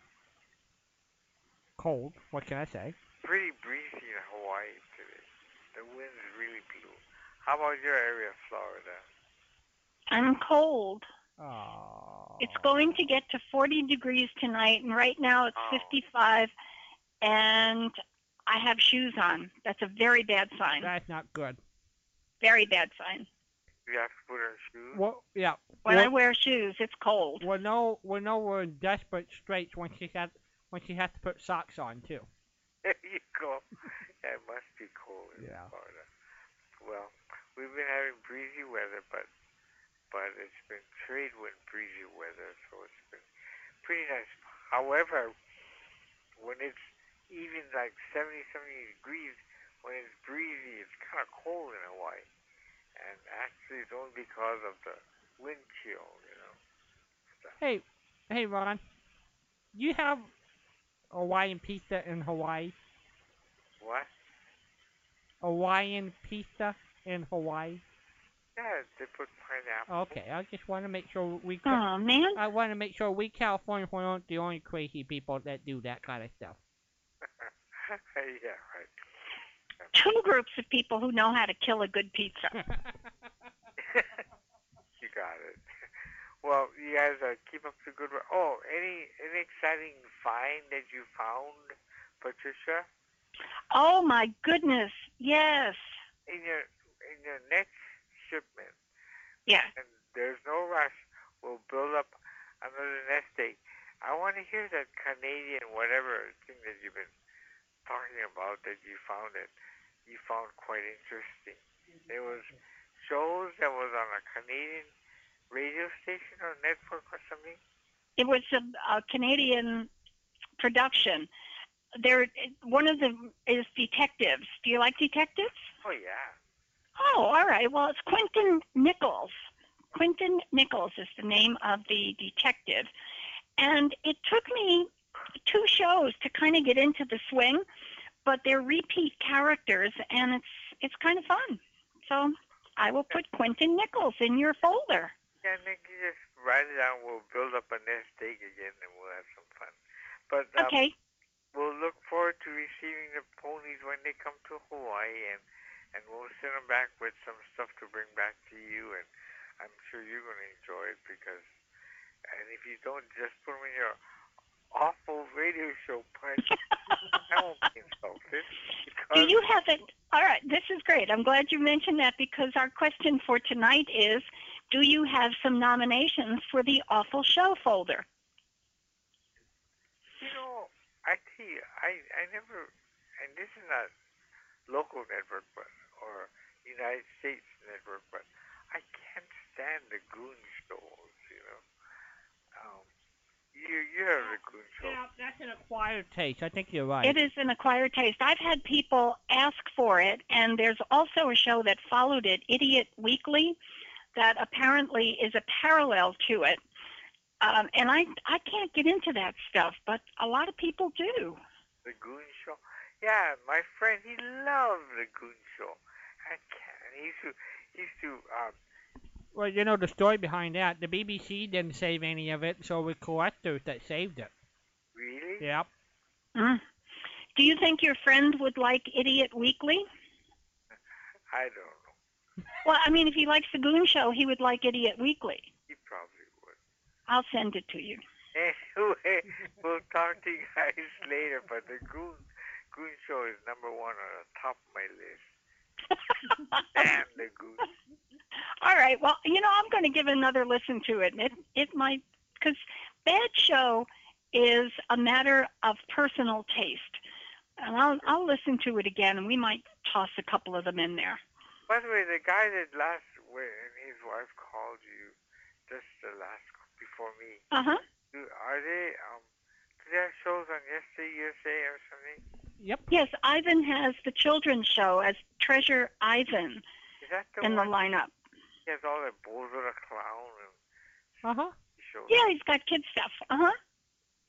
cold. What can I say? Pretty breezy in Hawaii today. The wind's really blew. How about your area, Florida? I'm cold. Oh. It's going to get to 40 degrees tonight, and right now it's Oh. 55, and I have shoes on. That's a very bad sign. That's not good. Very bad sign. You have to put on shoes? Well, yeah. When well, I wear shoes, it's cold. We'll know, we'll know we're in desperate straits when she has, when she has to put socks on too. There you go. Yeah, it must be cold in Yeah. Florida. Well, we've been having breezy weather, but but it's been trade wind breezy weather, so it's been pretty nice. However, when it's even like 70, 70 degrees, when it's breezy, it's kind of cold in Hawaii. And actually, it's only because of the wind chill, you know. Hey, hey, Ron. You have Hawaiian pizza in Hawaii? What? Hawaiian pizza in Hawaii? Yeah, they put pineapple. Okay, I just want to make sure we. Ca- Oh man, I want to make sure we Californians aren't the only crazy people that do that kind of stuff. yeah, right. Two groups of people who know how to kill a good pizza. you got it. Well, you guys uh, keep up the good work. Oh, any any exciting find that you found, Patricia? Oh my goodness, yes, In your in your next shipment, yeah. and there's no rush. We'll build up another nest egg. I want to hear that Canadian whatever thing that you've been talking about that you found it. You found quite interesting. There was shows that was on a Canadian radio station or network or something. It was a, a Canadian production. There, one of them is detectives. Do you like detectives? Oh yeah. Oh, all right. Well, it's Quentin Nichols. Quentin Nichols is the name of the detective. And it took me two shows to kind of get into the swing, but they're repeat characters and it's it's kind of fun. So I will put Quentin Nichols in your folder. Yeah, Nick, you just write it down. We'll build up a nest egg again, and we'll have some fun. But um, Okay. we'll look forward to receiving the ponies when they come to Hawaii, and and we'll send them back with some stuff to bring back to you, and I'm sure you're going to enjoy it because. And if you don't, just put them in your awful radio show punch. I won't be insulted. Do you have it? All right, this is great. I'm glad you mentioned that because our question for tonight is Do you have some nominations for the Awful Show folder? You know, I tell you, I, I never, and this is not local network, but or United States network, but I can't stand the goon shows. You you you heard of the goon show? Yeah, that's an acquired taste. I think you're right. It is an acquired taste. I've had people ask for it, and there's also a show that followed it, Idiot Weekly, that apparently is a parallel to it. Um, and I I can't get into that stuff, but a lot of people do. The goon show? Yeah, my friend, he loved the goon show. I can't. He used to he used to um, Well, you know the story behind that. The BBC didn't save any of it, so it was collectors that saved it. really. Yep. Mm. Do you think your friend would like Idiot Weekly? I don't know. Well, I mean, if he likes the Goon Show, he would like Idiot Weekly. He probably would. I'll send it to you. Anyway, we'll talk to you guys later. But the Goon Goon Show is number one on the top of my list. Damn the goose. All right. Well, you know, I'm going to give another listen to it. It it might because bad show is a matter of personal taste, and I'll I'll listen to it again, and we might toss a couple of them in there. By the way, the guy that last when his wife called you, just the last before me, Uh huh. do, are they um? Do shows on Yesterday USA or something? Yep. Yes, Ivan has the children's show as Treasure Ivan Is that the in the one? lineup. He has all the Bozo the Clown and Uh huh. shows. Yeah, he's got kid stuff. Uh huh.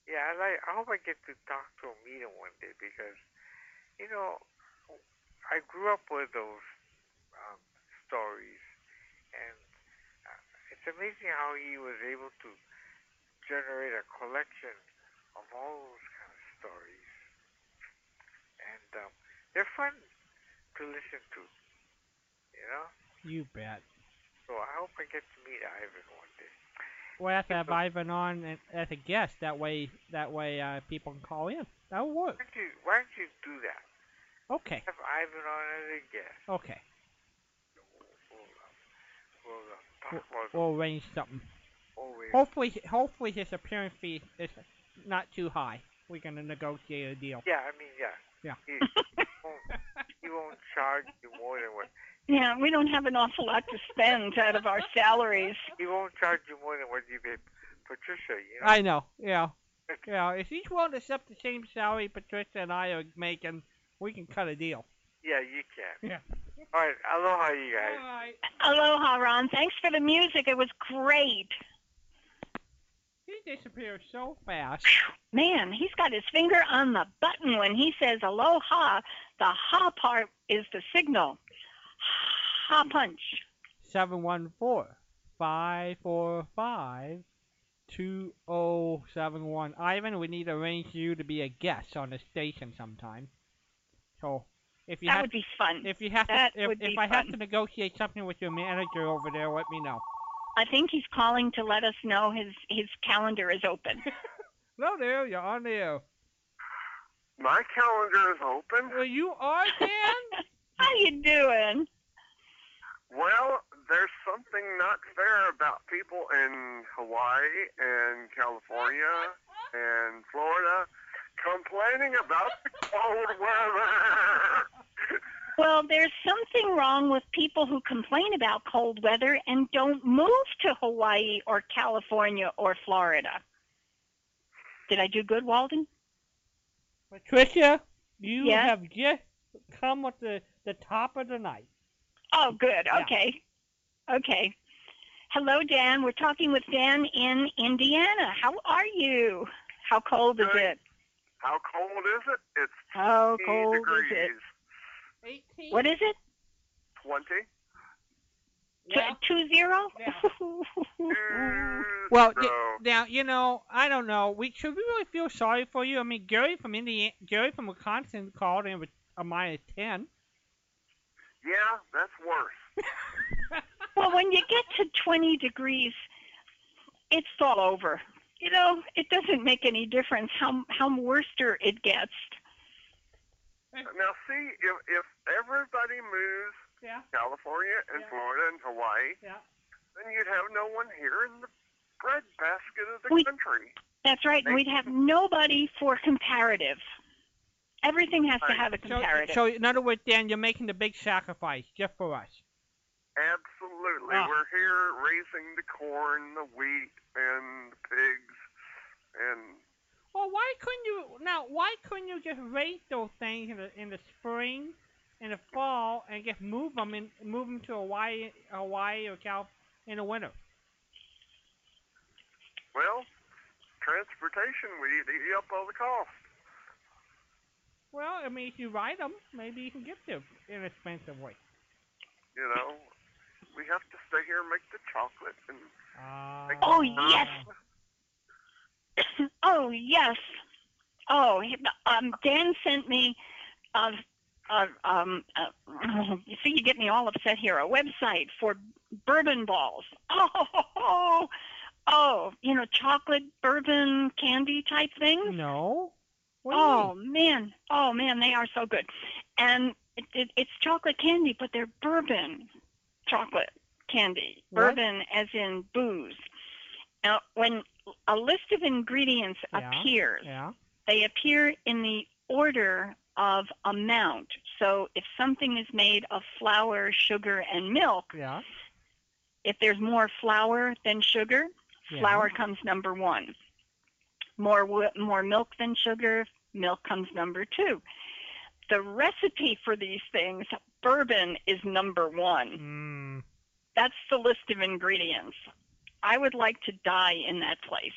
Yeah, I like. I hope I get to talk to him, meet him one day because, you know, I grew up with those um, stories, and uh, it's amazing how he was able to generate a collection of all those kind of stories, and um, they're fun to listen to. You know, You bet. so I hope I get to meet Ivan one day. We'll have to have Ivan on as a guest. That way, that way uh, people can call in. That'll work. Why don't you Why don't you do that? Okay. Have Ivan on as a guest. Okay. We'll, we'll talk about We'll arrange something. always. Hopefully, hopefully his appearance fee is not too high. We're gonna negotiate a deal. Yeah, I mean, yeah. Yeah. He, won't, he won't charge you more than what Yeah, we don't have an awful lot to spend out of our salaries. he won't charge you more than what you pay Patricia. You know. I know. Yeah. Yeah. If he's willing to accept the same salary Patricia and I are making, we can cut a deal. yeah, you can. Yeah. All right. Aloha, you guys. Alright. Aloha, Ron. Thanks for the music. It was great. He disappears so fast. Man, he's got his finger on the button when he says aloha. The ha part is the signal. Ha punch. Seven one four five four five two oh seven one. Ivan, we need to arrange you to be a guest on the station sometime. So if you That have would be fun. if you have that to if, if I have to negotiate something with your manager over there, let me know. I think he's calling to let us know his his calendar is open. Hello there, you're on the air. My calendar is open. Well, you are Dan. How you doing? Well, there's something not fair about people in Hawaii and California and Florida complaining about the cold weather. Well, there's something wrong with people who complain about cold weather and don't move to Hawaii or California or Florida. Did I do good, Walden? Patricia, you Yes? have just come with the the top of the night. Oh, good. Yeah. Okay. Okay. Hello, Dan. We're talking with Dan in Indiana. How are you? How cold is Good. it? How cold is it? It's How 20 cold degrees. is it? 18. What is it? 20? Yeah. Tw- Two zero? Mm, Well, so, d- now you know I don't know. We should we really feel sorry for you? I mean, Gary from Indiana, Gary from Wisconsin called in with a minus ten. yeah, that's worse. well, when you get to 20 degrees, it's all over. You know, it doesn't make any difference how how worster it gets. Now, see, if, if everybody moves Yeah, California and Yeah. Florida and Hawaii, yeah. then you'd have no one here in the bread basket of the We- country. That's right. and We'd have nobody for comparative. Everything has to have a comparative. so in other words, Dan, you're making the big sacrifice just for us. Absolutely. Ah. We're here raising the corn, the wheat, and the pigs. And Well, why couldn't you now? Why couldn't you just raise those things in the in the spring, in the fall, and just move them and move them to Hawaii, Hawaii or Cal in the winter? well, transportation would eat, eat up all the cost. Well, I mean, if you ride them, maybe you can get there inexpensively. You know, we have to stay here and make the chocolate. And Uh, Oh, yes. oh yes. Oh, um, Dan sent me. Uh, uh, um, uh, you see, you get me all upset here. A website for bourbon balls. Oh, oh, oh, you know, chocolate bourbon candy type things. No. What do you Oh man, oh man, they are so good, and it, it, it's chocolate candy, but they're bourbon chocolate candy. What? Bourbon, as in booze. Now, when a list of ingredients Yeah, appears, Yeah. they appear in the order of amount. So, if something is made of flour, sugar, and milk, Yeah. if there's more flour than sugar, flour comes number one. More more milk than sugar, milk comes number two. The recipe for these things, bourbon is number one. Mm. That's the list of ingredients. I would like to die in that place.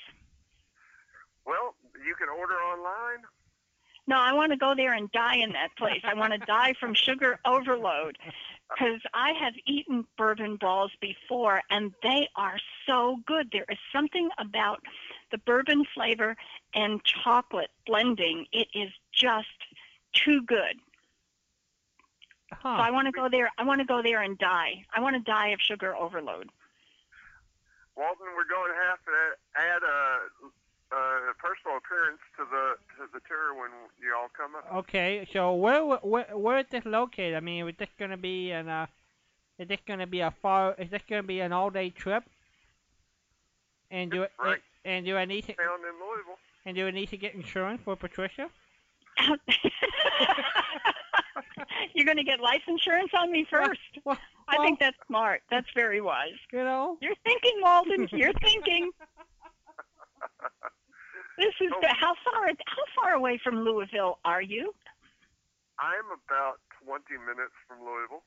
Well, you can order online. No, I want to go there and die in that place. I want to die from sugar overload because I have eaten bourbon balls before and they are so good. There is something about the bourbon flavor and chocolate blending. It is just too good. Huh. So I want to go there. I want to go there and die. I want to die of sugar overload. Walden, we're going to have to add a, a personal appearance to the to the tour when you all come up. Okay, so where where where is this located? I mean, is this gonna be an uh, is this gonna be a far? Is this gonna be an all day trip? And do it Right. and do I need to Down in Louisville. and do I need to get insurance for Patricia? You're going to get life insurance on me first. Well, I think that's smart. That's very wise. you know. You're thinking, Walden. You're thinking. This is the, how far how far away from Louisville are you? I'm about 20 minutes from Louisville.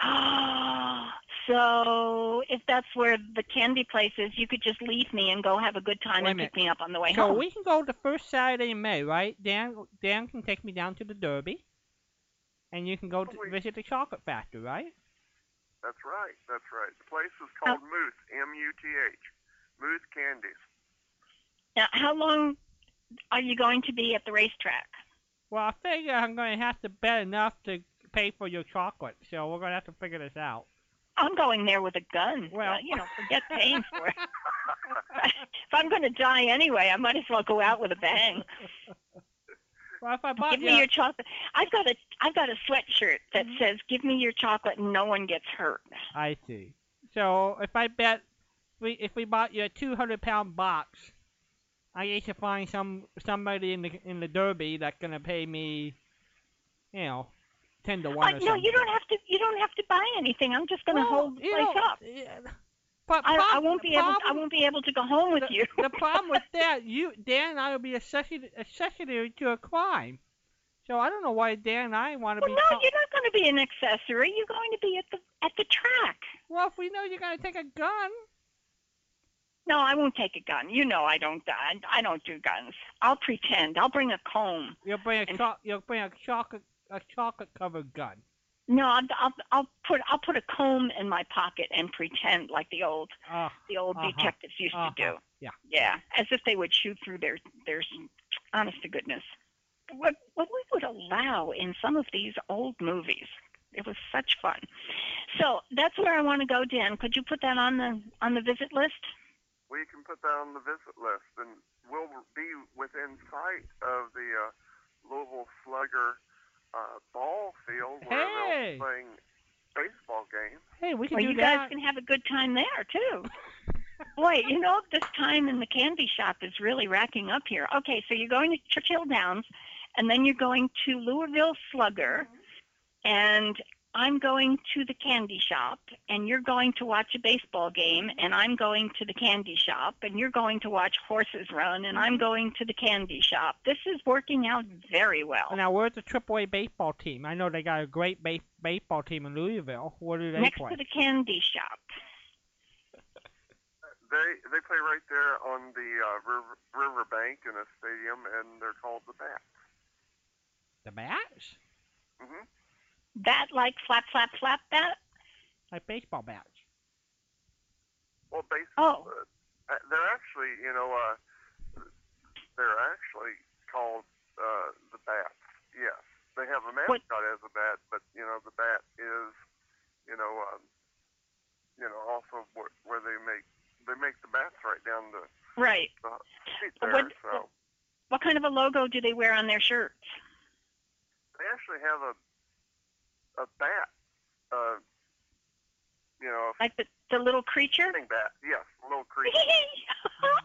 so if that's where the candy place is, you could just leave me and go have a good time Wait and minute. pick me up on the way So home. we can go the first Saturday in May, right? Dan Dan can take me down to the Derby, and you can go to visit the chocolate factory, right? That's right. That's right. The place is Oh. called Muth. M-U-T-H. Muth Candies. Now, how long are you going to be at the racetrack? Well, I figure I'm going to have to bet enough to pay for your chocolate, so we're going to have to figure this out. I'm going there with a gun. Well- Uh, you know, forget paying for it. if I'm going to die anyway, I might as well go out with a bang. Well, if I bought Give me your chocolate. I've got a I've got a sweatshirt that Mhm. says "Give me your chocolate and no one gets hurt." I see. So if I bet we if we bought you a 200 pound box, I need to find some somebody in the in the Derby that's going to pay me, you know, ten to one Uh, or no, something. you don't have to. You don't have to buy anything. I'm just going to Well, hold the you place know, up. yeah, But I, I won't be able. I won't be able to go home with the, you. the problem with that, you Dan and I will be accessory accessory to a crime. So I don't know why Dan and I want to well, be. no, you're not going to be an accessory. You're going to be at the at the track. Well, if we know you're gonna take a gun, No, I won't take a gun. You know I don't. I, I don't do guns. I'll pretend. I'll bring a comb. you'll bring a And- cho- you'll bring a chocolate a chocolate covered gun. No, I'll, I'll I'll put I'll put a comb in my pocket and pretend like the old Ah, the old Uh-huh. detectives used uh-huh, to do. yeah. Yeah, as if they would shoot through their their honest to goodness. What what we would allow in some of these old movies. It was such fun. So that's where I want to go, Dan. Could you put that on the on the visit list? We can put that on the visit list, and we'll be within sight of the uh, Louisville Slugger uh, ball field where Hey! they're playing baseball games. Hey, we can Well, do you that. guys can have a good time there too. Boy, you know this time in the candy shop is really racking up here. Okay, so you're going to Churchill Downs, and then you're going to Louisville Slugger, and I'm going to the candy shop, and you're going to watch a baseball game, and I'm going to the candy shop, and you're going to watch horses run, and I'm going to the candy shop. This is working out very well. Now, where's the AAA baseball team? I know they got a great base- baseball team in Louisville. Where do they Next play? to the candy shop. They they play right there on the uh, river river bank in a stadium, and they're called the Bats. The bats? hmm That like flap, flap, flap, that? Like baseball bats. Well, basically, Oh. uh, they're actually you know uh, they're actually called uh, the Bats. Yes, they have a What- mascot as a bat, but you know the bat is you know um, you know also where, where they make they make the bats right down the, Right. the street there. What- so What kind of a logo do they wear on their shirts? They actually have a a bat. Uh, you know, Like the the little creature? spinning bat. Yes, little creature.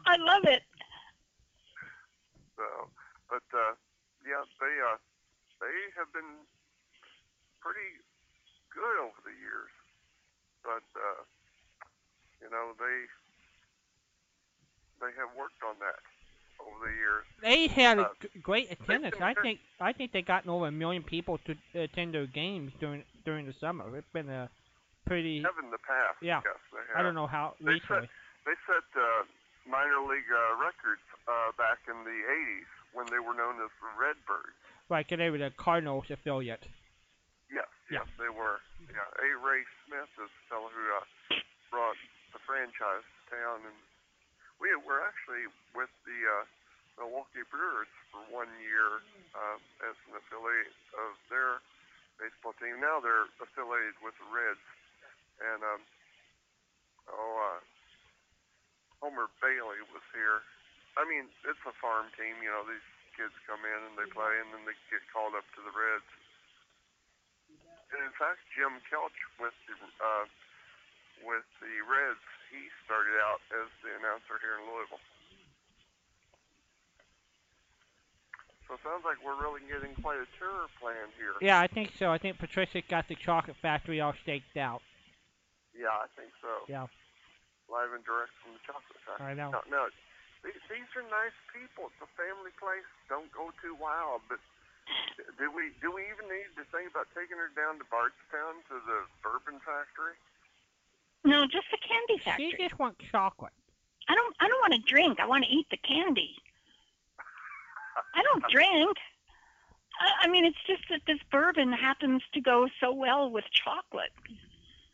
I love it. So, but uh, yeah, they uh, they have been pretty good over the years. But uh, you know, they they have worked on that over the years. They had a Uh, g- great attendance. I think I think they gotten over a million people to attend their games during during the summer. It's been a pretty. Have in the past. Yeah. Yes, they have. I don't know how They recently. They set uh, minor league uh, records uh, back in the '80s when they were known as the Redbirds. Right, 'cause they were the Cardinals affiliate. Yes, Yeah. yes, they were. Yeah, A. Ray Smith is the fellow who uh, brought the franchise to town, and we were actually with the uh, Milwaukee Brewers for one year uh, as an affiliate of their baseball team. Now they're affiliated with the Reds, and um, oh, uh, Homer Bailey was here. I mean, it's a farm team. You know, these kids come in and they play, and then they get called up to the Reds. And in fact, Jim Kelch with the uh, with the Reds, he started out as the announcer here in Louisville. So it sounds like we're really getting quite a tour planned here. Yeah, I think so. I think Patricia got the chocolate factory all staked out. Yeah, I think so. Yeah, Live and direct from the chocolate factory. I know. No, no, these, these are nice people. It's a family place. Don't go too wild. But do we do we even need to think about taking her down to Bardstown to the bourbon factory? No, just the candy factory. She just wants chocolate. I don't I don't want to drink. I want to eat the candy. I don't drink. I, I mean, it's just that this bourbon happens to go so well with chocolate.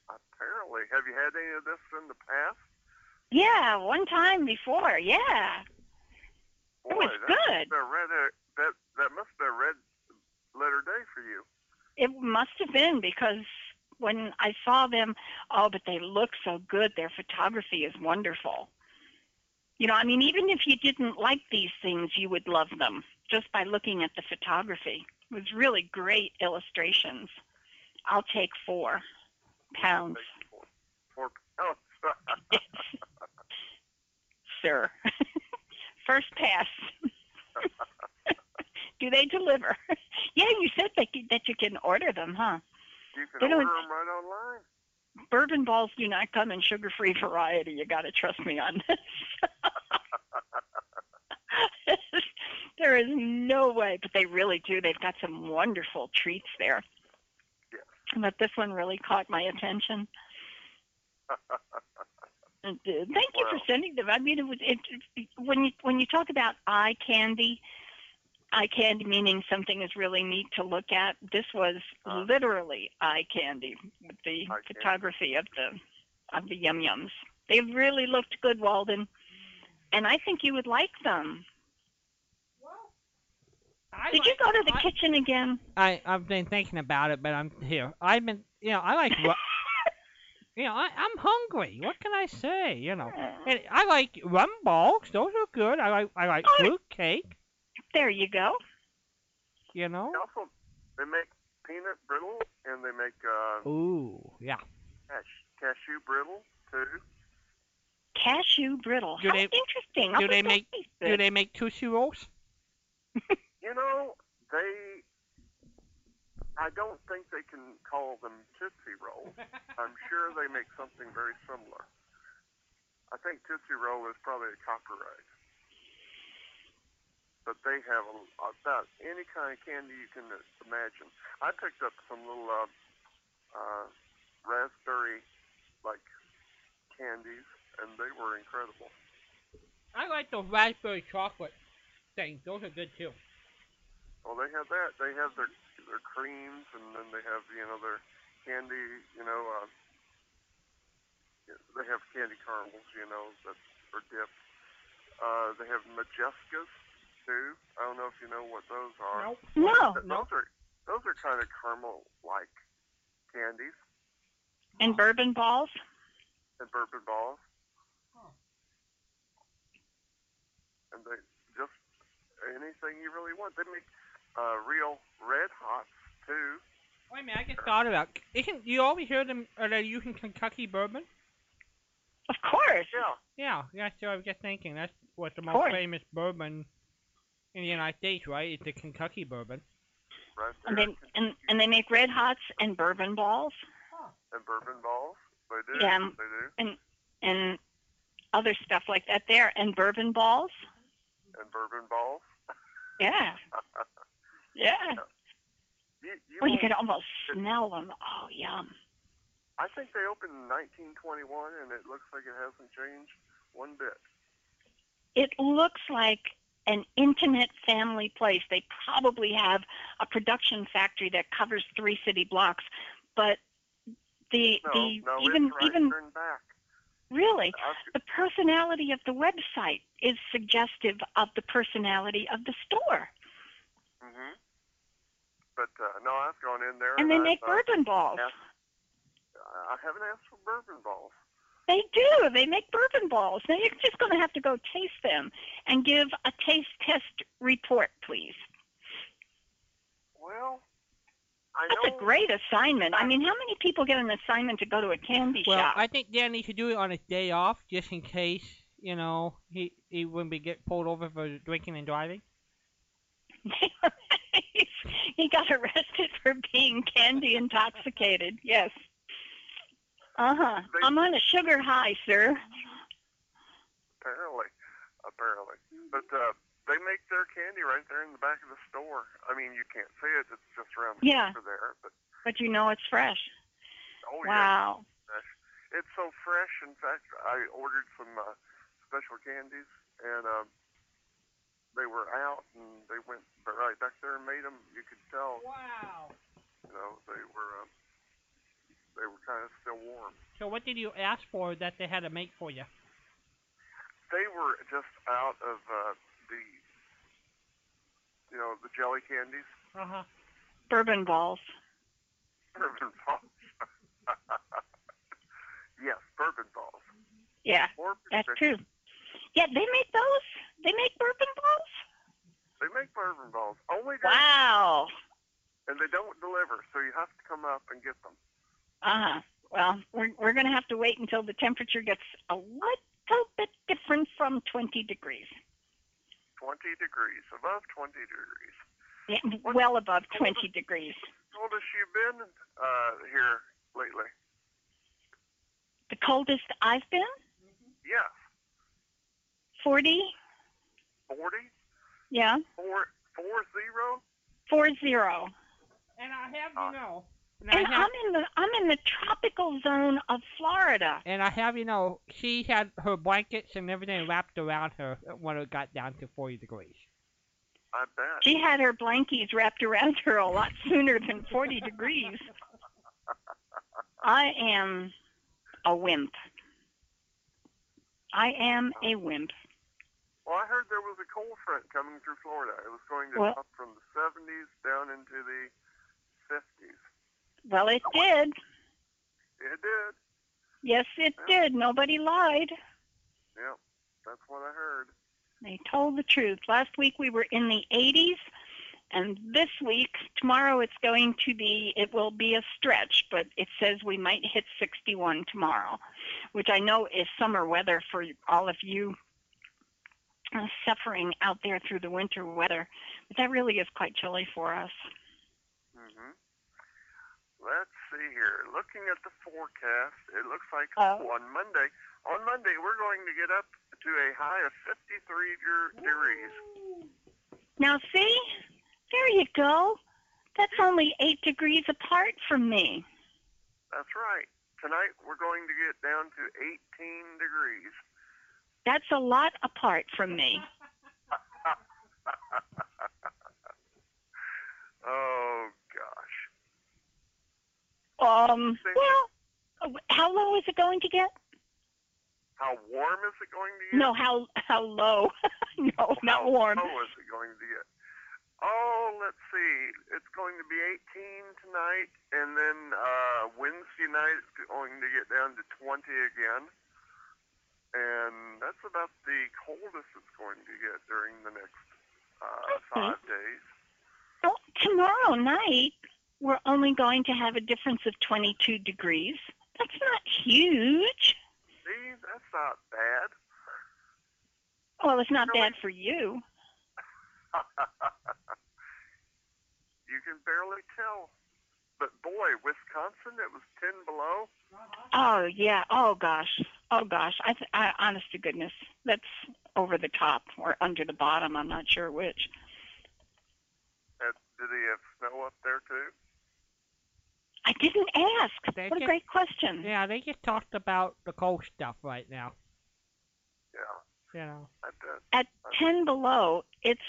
Apparently, have you had any of this in the past? Yeah, one time before. Yeah, it was that good. must be a red, uh, that that must be a red letter day for you. It must have been because when I saw them, oh, but they look so good. Their photography is wonderful. You know, I mean, even if you didn't like these things, you would love them just by looking at the photography. It was really great illustrations. I'll take four pounds, for four pounds. sir. First pass. Do they deliver? yeah, you said that you, that you can order them, huh? You can They order them right online. bourbon balls do not come in sugar-free variety. You got to trust me on this. there is no way, but they really do. They've got some wonderful treats there. Yeah. But this one really caught my attention. Did. Uh, thank you for sending them. I mean, it was it- when you when you talk about eye candy, eye candy meaning something is really neat to look at. This was Uh. literally eye candy with the Eye candy. photography of the of the yum yums. They really looked good, Walden, and I think you would like them. I Did you go to the I- kitchen again? I I've been thinking about it, but I'm here. I've been, you know, I like, ru- you know, I I'm hungry. What can I say? You know, and I like rum balls. Those are good. I like I like Oh. fruit cake. There you go. You know. They also they make peanut brittle and they make uh, Ooh, yeah. cash, cashew brittle too. Cashew brittle. Do How they- interesting. do they make- Do they make Tootsie Rolls? You know, they. I don't think they can call them Tootsie Rolls. I'm sure they make something very similar. I think Tootsie Roll is probably a copyright. But they have about any kind of candy you can imagine. I picked up some little uh, uh, raspberry like candies, and they were incredible. I like the raspberry chocolate things. Those are good too. Well, they have that. They have their their creams, and then they have you know their candy. You know, uh, they have candy caramels. You know, that are dipped. Uh, they have modjeskas too. I don't know if you know what those are. Nope. No. Th- Those are those are kind of caramel-like candies And bourbon balls? and bourbon balls. And they just anything you really want. They make uh, real red hots too. Wait a minute, I just thought about. Isn't you always hear them? Are they using Kentucky bourbon? Of course. Yeah. Yeah, that's what I was just thinking. That's what the most famous bourbon in the United States, right? It's the Kentucky bourbon. Right there. And they and and they make red hots and bourbon balls and bourbon balls. They do. Yeah. They do. and other stuff like that there and bourbon balls. And bourbon balls. Yeah. Yeah. You, you Well, you won't- could almost smell them. Oh, yum. I think they opened in 1921, and it looks like it hasn't changed one bit. It looks like an intimate family place. They probably have a production factory that covers three city blocks, but the No, the no, even right even back. really the personality of the website is suggestive of the personality of the store. hmm But uh, no, I've gone in there, And they I, make uh, bourbon balls. asked- I haven't asked for bourbon balls. They do. They make bourbon balls. Now you're just going to have to go taste them and give a taste test report, please. Well, I know That's know. a great assignment. I mean, how many people get an assignment to go to a candy Well, shop? Well, I think Danny should do it on his day off, just in case you know he he wouldn't be get pulled over for drinking and driving. he got arrested for being candy intoxicated. Yes. Uh huh. I'm on a sugar high, sir. Apparently, apparently. But uh, they make their candy right there in the back of the store. I mean, you can't see it; it's just around the Yeah. corner there. But But you know it's fresh. oh yeah, Wow. it's so fresh. In fact, I ordered some uh, special candies, and um, they were out, and they went right back there and made them. You could tell, Wow. you know, they were um, they were kind of still warm. So what did you ask for that they had to make for you? They were just out of uh, the, you know, the jelly candies. Uh huh. Bourbon balls. Bourbon balls. yes, bourbon balls. Yeah, Or that's prescription. true. Yeah, they make those. They make bourbon balls. They make bourbon balls only during, Wow. and they don't deliver, so you have to come up and get them. Uh huh. Well, we're we're gonna have to wait until the temperature gets a little bit different from 20 degrees. 20 degrees, above 20 degrees. Yeah, What- well above what 20 degrees. Coldest you've been uh, here lately? The coldest I've been, Yes, 40. 40, Yeah, four, four zero. four zero. And I have Uh, know. And I And have, I'm in the I'm in the tropical zone of Florida. and I have you know, she had her blankets and everything wrapped around her when it got down to 40 degrees. I bet. She had her blankies wrapped around her a lot sooner than 40 degrees. I am a wimp. I am a wimp. Well, I heard there was a cold front coming through Florida. It was going to Well- up from the 70s down into the 50s. Well, it did. It did. Yes, it did. Nobody lied. Yep, that's what I heard. They told the truth. Last week we were in the 80s, and this week, tomorrow, it's going to be, it will be a stretch, but it says we might hit 61 tomorrow, which I know is summer weather for all of you uh, suffering out there through the winter weather. But that really is quite chilly for us. Let's see here. Looking at the forecast, it looks like oh. oh. on Monday, on Monday we're going to get up to a high of 53 degrees. Now, see? There you go. That's only eight degrees apart from me. That's right. Tonight we're going to get down to 18 degrees. That's a lot apart from me. oh. Um, well, how low is it going to get? How warm is it going to get? No, how how low? no, Well, not how warm. How low is it going to get? Oh, let's see. It's going to be 18 tonight, and then uh, Wednesday night it's going to get down to 20 again. And that's about the coldest it's going to get during the next uh, Okay. five days. Oh, tomorrow night, we're only going to have a difference of 22 degrees. That's not huge. See, that's not bad. Well, it's not Really? bad for you. you can barely tell. But boy, Wisconsin, it was 10 below. Oh yeah. Oh gosh. Oh gosh. I, th- I honest to goodness, that's over the top or under the bottom. I'm not sure which. Uh, did he have snow up there too? I didn't ask. They What a great question. Yeah, they just talked about the cold stuff right now. Yeah, You know. I did. At 10 below, it's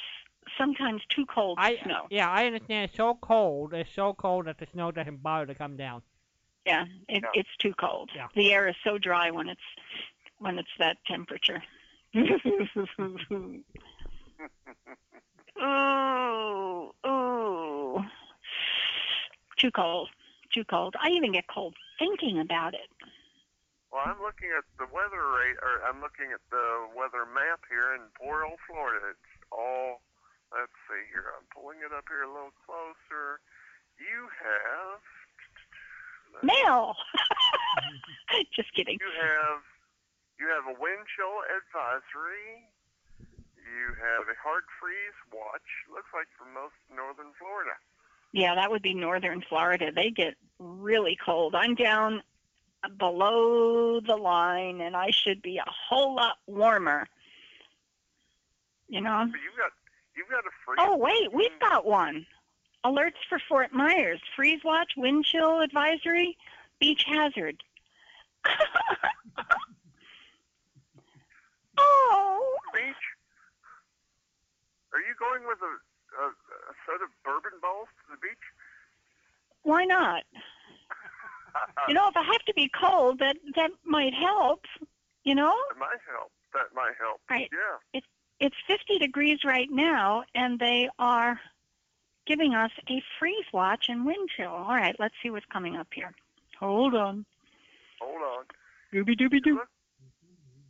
sometimes too cold to I snow. yeah, I understand. It's so cold. It's so cold that the snow doesn't bother to come down. Yeah, it, Yeah. it's too cold. Yeah. The air is so dry when it's when it's that temperature. ooh, ooh. Too cold. Too cold. I even get cold thinking about it. Well, I'm looking at the weather rate, or I'm looking at the weather map here in poor old Florida. It's all. Let's see here. I'm pulling it up here a little closer. You have. Mel. Just kidding. You have. You have a wind chill advisory. You have a hard freeze watch. Looks like for most northern Florida. Yeah, that would be northern Florida. They get really cold. I'm down below the line and I should be a whole lot warmer. You know? But you've got. You've got a freeze. Oh, wait, we've got one. Alerts for Fort Myers, freeze watch, wind chill advisory, beach hazard. oh, beach. Are you going with a, a, set of bourbon balls to the beach? why not? You know, if I have to be cold, that that might help. You know? that might help. That might help. Right. Yeah. it's 50 degrees right now, and they are giving us a freeze watch and wind chill. All right, let's see what's coming up here. Hold on. Hold on. Dooby dooby doo.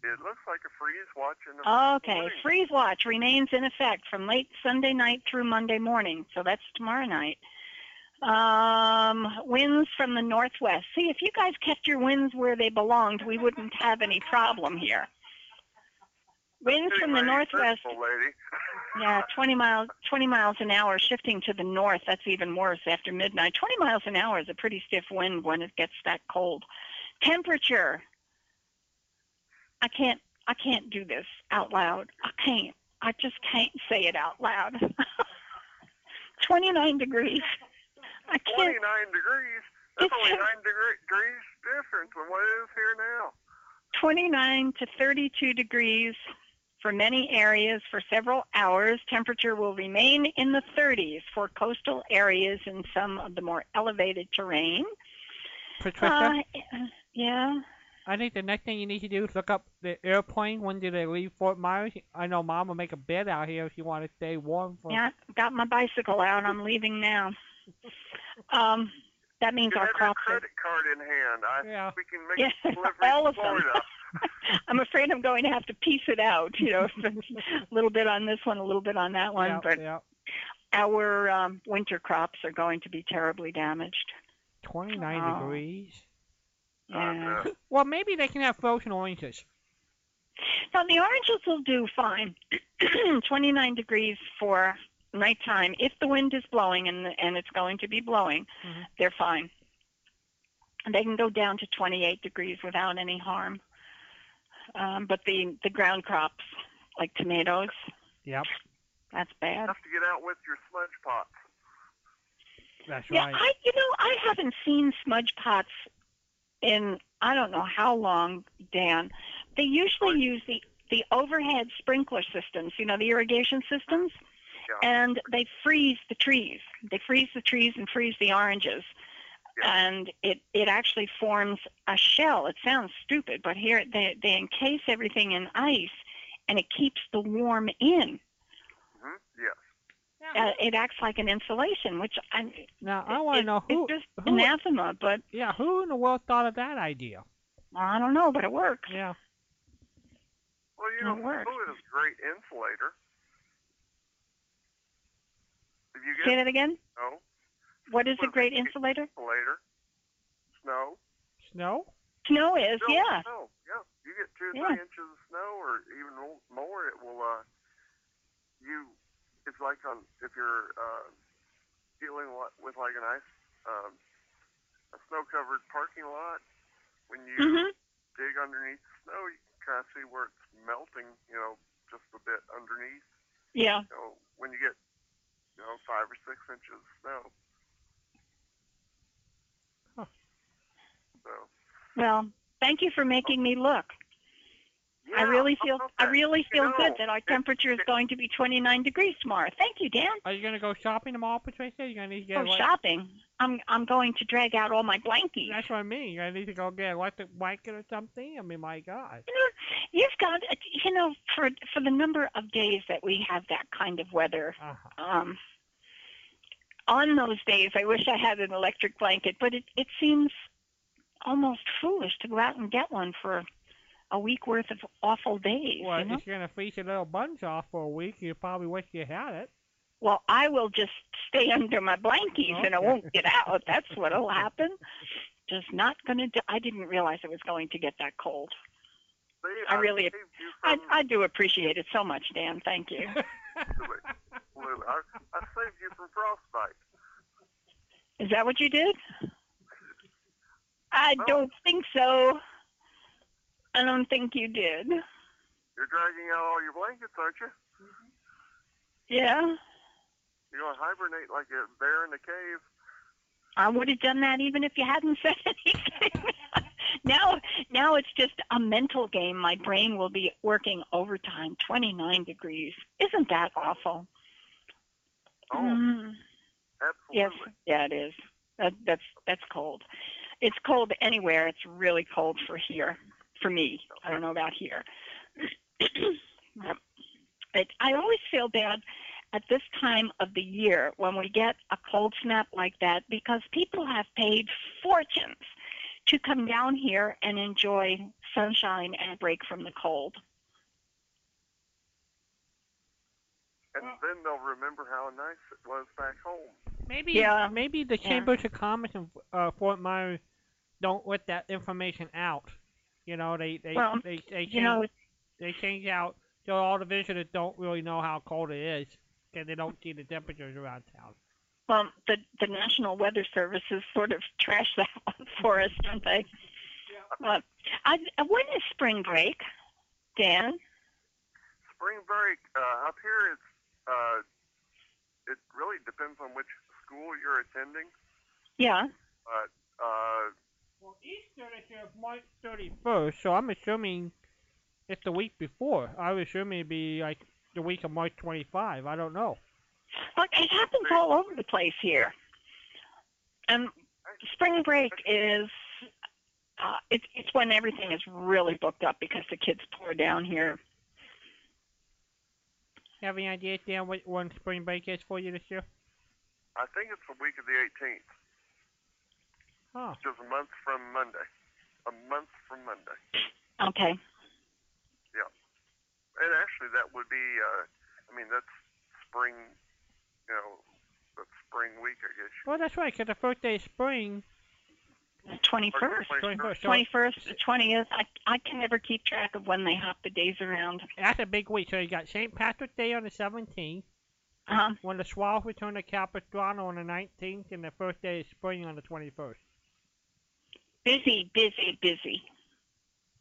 It looks like a freeze watch in the Okay, morning. freeze watch remains in effect from late Sunday night through Monday morning, so that's tomorrow night. Um, winds from the northwest. See, if you guys kept your winds where they belonged, we wouldn't have any problem here. Winds from the northwest. Yeah, 20 miles 20 miles an hour shifting to the north. That's even worse after midnight. 20 miles an hour is a pretty stiff wind when it gets that cold. Temperature. I can't I can't do this out loud. I can't. I just can't say it out loud. 29 degrees. I can't 29 degrees. That's It's only 9 degrees difference from what it is here now. 29 to 32 degrees for many areas for several hours. Temperature will remain in the 30s for coastal areas and some of the more elevated terrain. Patricia, Uh, yeah. I think the next thing you need to do is look up the airplane. When do they leave Fort Myers? I know Mom will make a bed out here if you want to stay warm for. Yeah, got my bicycle out. I'm leaving now. Um, that means You our have your crops are. credit card in hand. I Yeah. we can make Yeah, delivery all to of them. I'm afraid I'm going to have to piece it out. You know, a little bit on this one, a little bit on that one. yeah, but yeah. our um, winter crops are going to be terribly damaged. 29 Oh. degrees. Yeah. Uh, Well, maybe they can have frozen oranges. Now the oranges will do fine. 29 degrees for nighttime. If the wind is blowing and and it's going to be blowing, Mhm. they're fine. And they can go down to 28 degrees without any harm. Um, but the the ground crops like tomatoes, Yep, that's bad. You have to get out with your smudge pots. that's Yeah, right. I you know I haven't seen smudge pots in I don't know how long, Dan. They usually use the the overhead sprinkler systems, you know, the irrigation systems, Yeah. and they freeze the trees. They freeze the trees and freeze the oranges. Yeah. And it, it actually forms a shell. It sounds stupid, but here they, they encase everything in ice and it keeps the warm in. Uh, it acts like an insulation, which I, now I want to know who. it's just who- anathema, but Yeah, who in the world thought of that idea? I don't know, but it works. Yeah. Well, you It know, works. food is a great insulator. If you Say get that again. snow, What is a great it- insulator? snow. Snow? Snow is, Still yeah. Snow. Yeah. You get two or Yeah. three inches of snow, or even more. It will. Uh, you. It's like on if you're uh, dealing with like an ice, um, a snow-covered parking lot. When you Mhm. dig underneath the snow, you can kind of see where it's melting. You know, just a bit underneath. Yeah. Know, when you get you know five or six inches of snow. Huh. So. Well, thank you for making me look. I really feel about I that? really You feel know, good that our temperature is going to be 29 degrees tomorrow. Thank you, Dan. Are you gonna go shopping tomorrow, Patricia? You're gonna need to get Oh, like, shopping. I'm I'm going to drag out all my blankies. That's what I mean. You gonna need to go get a electric blanket or something. I mean, my God. You know, you've got you know for for the number of days that we have that kind of weather. Uh-huh. Um, on those days, I wish I had an electric blanket, but it it seems almost foolish to go out and get one for a week worth of awful days. Well, you know? if you're gonna freeze your little buns off for a week, you probably wish you had it. Well, I will just stay under my blankies and I won't get out. That's what'll happen. Just not gonna. Do, I didn't realize it was going to get that cold. See, I really- I I do appreciate it so much, Dan. Thank you. Absolutely. Absolutely. I, I saved you from frostbite. Is that what you did? I No. don't think so. I don't think you did. You're dragging out all your blankets, aren't you? Mhm. Yeah, You're going to hibernate like a bear in a cave. I would have done that even if you hadn't said anything. now, now it's just a mental game. My brain will be working overtime. Twenty-nine degrees. Isn't that awful? Oh, Mm. Yes, yeah, it is. That, that's that's cold. It's cold anywhere. It's really cold for here, for me. I don't know about here. it, I always feel bad at this time of the year when we get a cold snap like that because people have paid fortunes to come down here and enjoy sunshine and a break from the cold. And then they'll remember how nice it was back home. Maybe Yeah. maybe the Yeah. Of Commerce in uh, Fort Myers don't let that information out. You know, they they Well, they, they You know, change, they change out so all the visitors don't really know how cold it is because they don't see the temperatures around town. Well, the the National Weather Service has sort of trashed that one for us, don't they? Well, I, uh, when is spring break, Dan? Spring break uh, up here, it's uh, it really depends on which school you're attending. Yeah. But uh, Well, Easter this year is March 31st, so I'm assuming it's the week before. I would assume it'd be like the week of March 25. I don't know. Look, it happens all over the place here. And spring break is uh, it's it's when everything is really booked up because the kids pour down here. Have any idea, Dan, what when spring break is for you this year? I think it's the week of the 18th, Huh. which is a month from Monday. A month from Monday. Okay. Yeah. And actually, that would be, uh, I mean, that's spring, you know, that's spring week, I guess. Well, that's right, 'cause the first day of spring, Twenty first. 21st. So Twenty first, the twentieth. I I can never keep track of when they hop the days around. that's a big week. So you got St. Patrick's Day on the 17th, Uh-huh. when the Swallows return to Capistrano on the 19th, and the first day of spring on the 21st. Busy, busy, busy.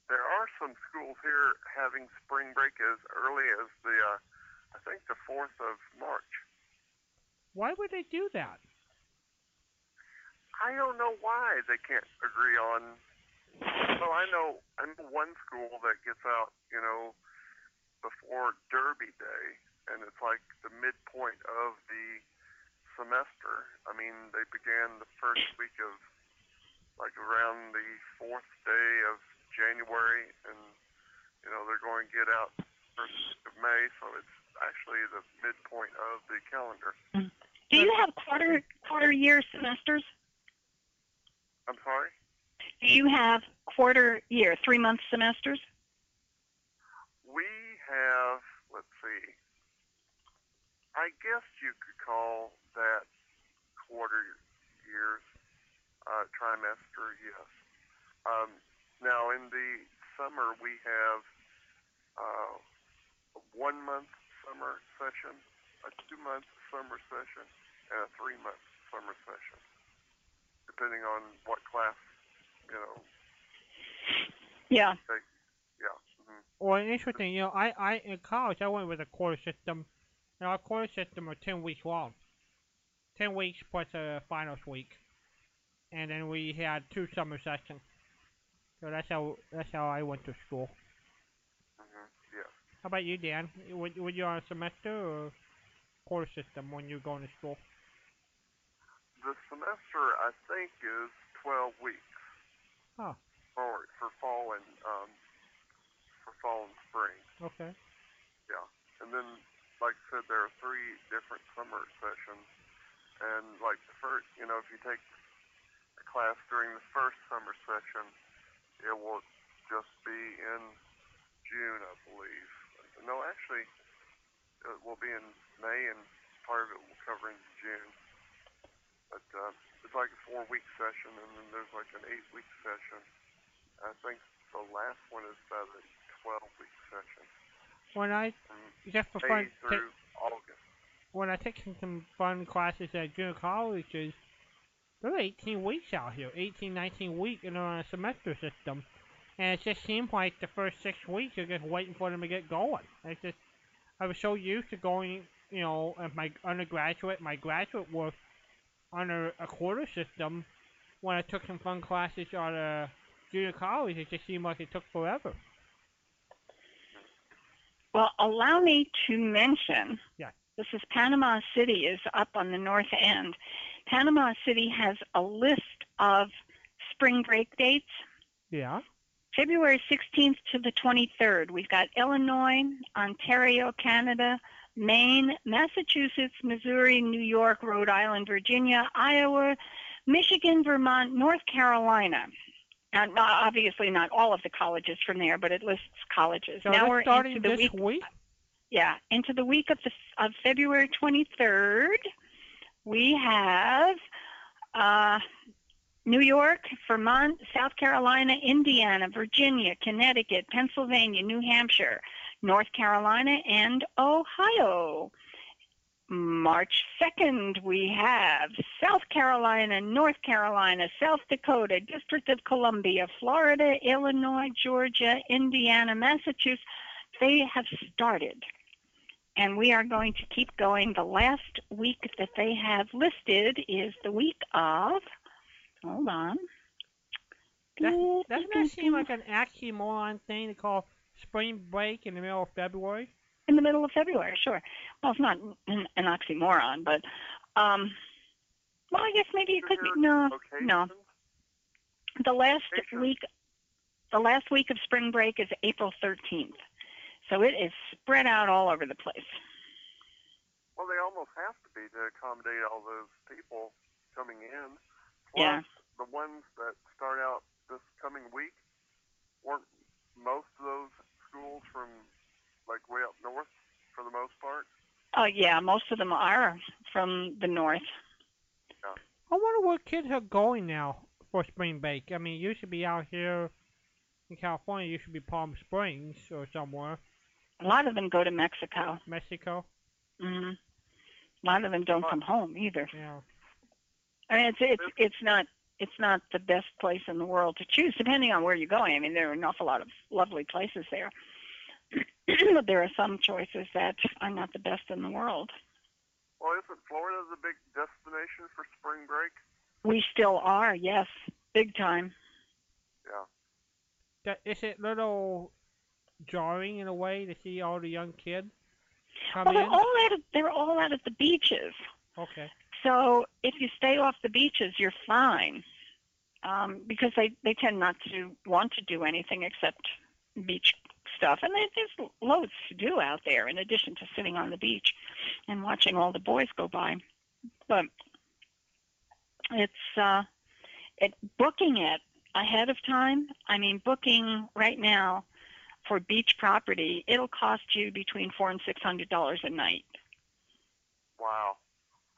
There are some schools here having spring break as early as the, uh, I think, the 4th of March. Why would they do that? I don't know why they can't agree on. Well, I know I know one school that gets out, you know, before Derby Day, and it's like the midpoint of the semester. I mean, they began the first week of like around the fourth day of January, and you know they're going to get out first of May, so it's actually the midpoint of the calendar. Mm-hmm. Do you have quarter quarter year semesters? I'm sorry. Do you have quarter year, three month semesters? We have, let's see, I guess you could call that quarter years, uh, trimester, yes. Um, now in the summer we have uh, a one month summer session, a two month summer session, and a three month summer session, depending on what class, you know. Yeah. Yeah. hmm Well, interesting. You know, I, I in college I went with a quarter system. And our quarter system are ten weeks long. Ten weeks plus a finals week, and then we had two summer sessions. So that's how that's how I went to school. hmm Yeah. How about you, Dan? Were, were you on a semester or quarter system when you were going to school? The semester I think is 12 weeks. Oh. For for fall and um for fall and spring. Okay. Yeah, and then like I said there are three different summer sessions and like the first you know, if you take a class during the first summer session, it will just be in June, I believe. No, actually it will be in May and part of it will cover in June. But uh, it's like a four week session and then there's like an eight week session. I think the last one is about a twelve week session. When I From just for May through August. when I take some, some fun classes at junior colleges, they're 18 weeks out here, 18, 19 weeks, and they're on a semester system. And it just seems like the first six weeks you're just waiting for them to get going. It's just, I was so used to going, you know, at my undergraduate, my graduate work under a quarter system. When I took some fun classes at a junior college, it just seemed like it took forever. Well, allow me to mention. Yeah. This is Panama City is up on the north end. Panama City has a list of spring break dates. Yeah. February 16th to the 23rd. We've got Illinois, Ontario, Canada, Maine, Massachusetts, Missouri, New York, Rhode Island, Virginia, Iowa, Michigan, Vermont, North Carolina. And not, obviously not all of the colleges from there, but it lists colleges. So now we're starting into the this week week? yeah, into the week of the of February 23rd, we have uh, New York, Vermont, South Carolina, Indiana, Virginia, Connecticut, Pennsylvania, New Hampshire, North Carolina, and Ohio. March 2nd, we have South Carolina, North Carolina, South Dakota, District of Columbia, Florida, Illinois, Georgia, Indiana, Massachusetts. They have started and we are going to keep going. The last week that they have listed is the week of. Hold on. That, doesn't that seem like an oxymoron thing to call spring break in the middle of February? in the middle of February? Sure. Well, it's not an, an oxymoron, but um, well, I guess maybe it could be. No, no. The last Vacation. week, the last week of spring break is April 13th, so it is spread out all over the place. Well, they almost have to be to accommodate all those people coming in. Plus, Yeah. the ones that start out this coming week weren't most of those schools from like way up north for the most part. Oh yeah, most of them are from the north. I wonder where kids are going now for spring break. I mean, you should be out here in California. you should be Palm Springs or somewhere, A lot of them go to Mexico. Mexico. Mm-hmm. A lot of them don't come home either. Yeah. I mean, it's it's it's not it's not the best place in the world to choose, depending on where you're going. I mean, there are an awful lot of lovely places there, but there are some choices that are not the best in the world. Well, isn't Florida the big destination for spring break? We still are, yes, big time. Yeah. That, is it little jarring in a way to see all the young kids come Well, they're in? all out of they're all out at the beaches. Okay. So if you stay off the beaches, you're fine, um, because they they tend not to want to do anything except beach stuff, and there- there's loads to do out there in addition to sitting on the beach and watching all the boys go by. But it's uh, it booking it ahead of time. I mean, booking right now for beach property, it'll cost you between four and six hundred dollars a night. Wow.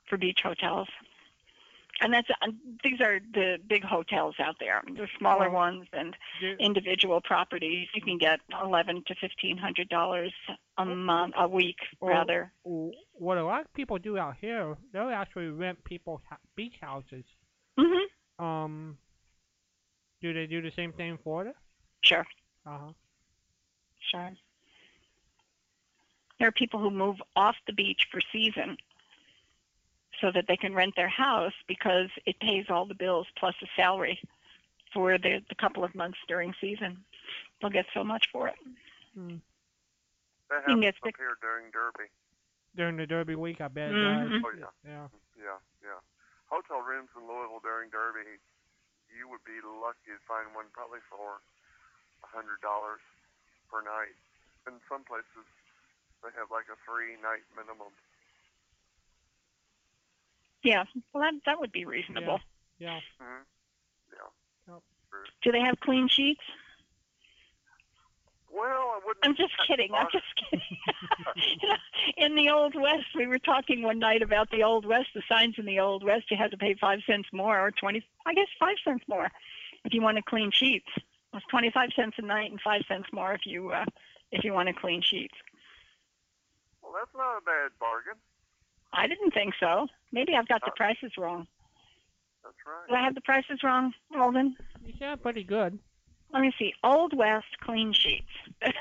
for beach hotels. And that's uh, these are the big hotels out there. The smaller Oh. ones and individual properties, you can get eleven to fifteen hundred dollars a month, a week Well, rather. what a lot of people do out here, they'll actually rent people's beach houses. Mhm. Um, do they do the same thing in Florida? Sure. Uh huh. Sure. There are people who move off the beach for season so that they can rent their house because it pays all the bills plus a salary for the, the couple of months during season. They'll get so much for it. Hmm. That happens up sick- here during Derby. During the Derby week, I bet. it Mhm. Oh, yeah. Yeah. Yeah, yeah. Hotel rooms in Louisville during Derby, you would be lucky to find one probably for a hundred dollars per night. In some places, they have like a three night minimum. Yeah, well, that, that would be reasonable. Yeah. hmm Yeah. Do they have clean sheets? Well, I wouldn't. I'm just kidding. I'm just kidding. You know, in the Old West, we were talking one night about the Old West. The signs in the Old West, you had to pay five cents more, or twenty. I guess five cents more, if you wanted clean sheets. It was twenty-five cents a night and five cents more if you uh, if you wanted clean sheets. Well, that's not a bad bargain. I didn't think so. Maybe I've got the prices wrong. That's right. Do I have the prices wrong, Walden? You sound pretty good. Let me see. Old West clean sheets. Thank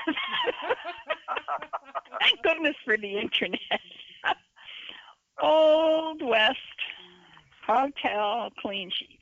goodness for the internet. Old West Hotel clean sheets.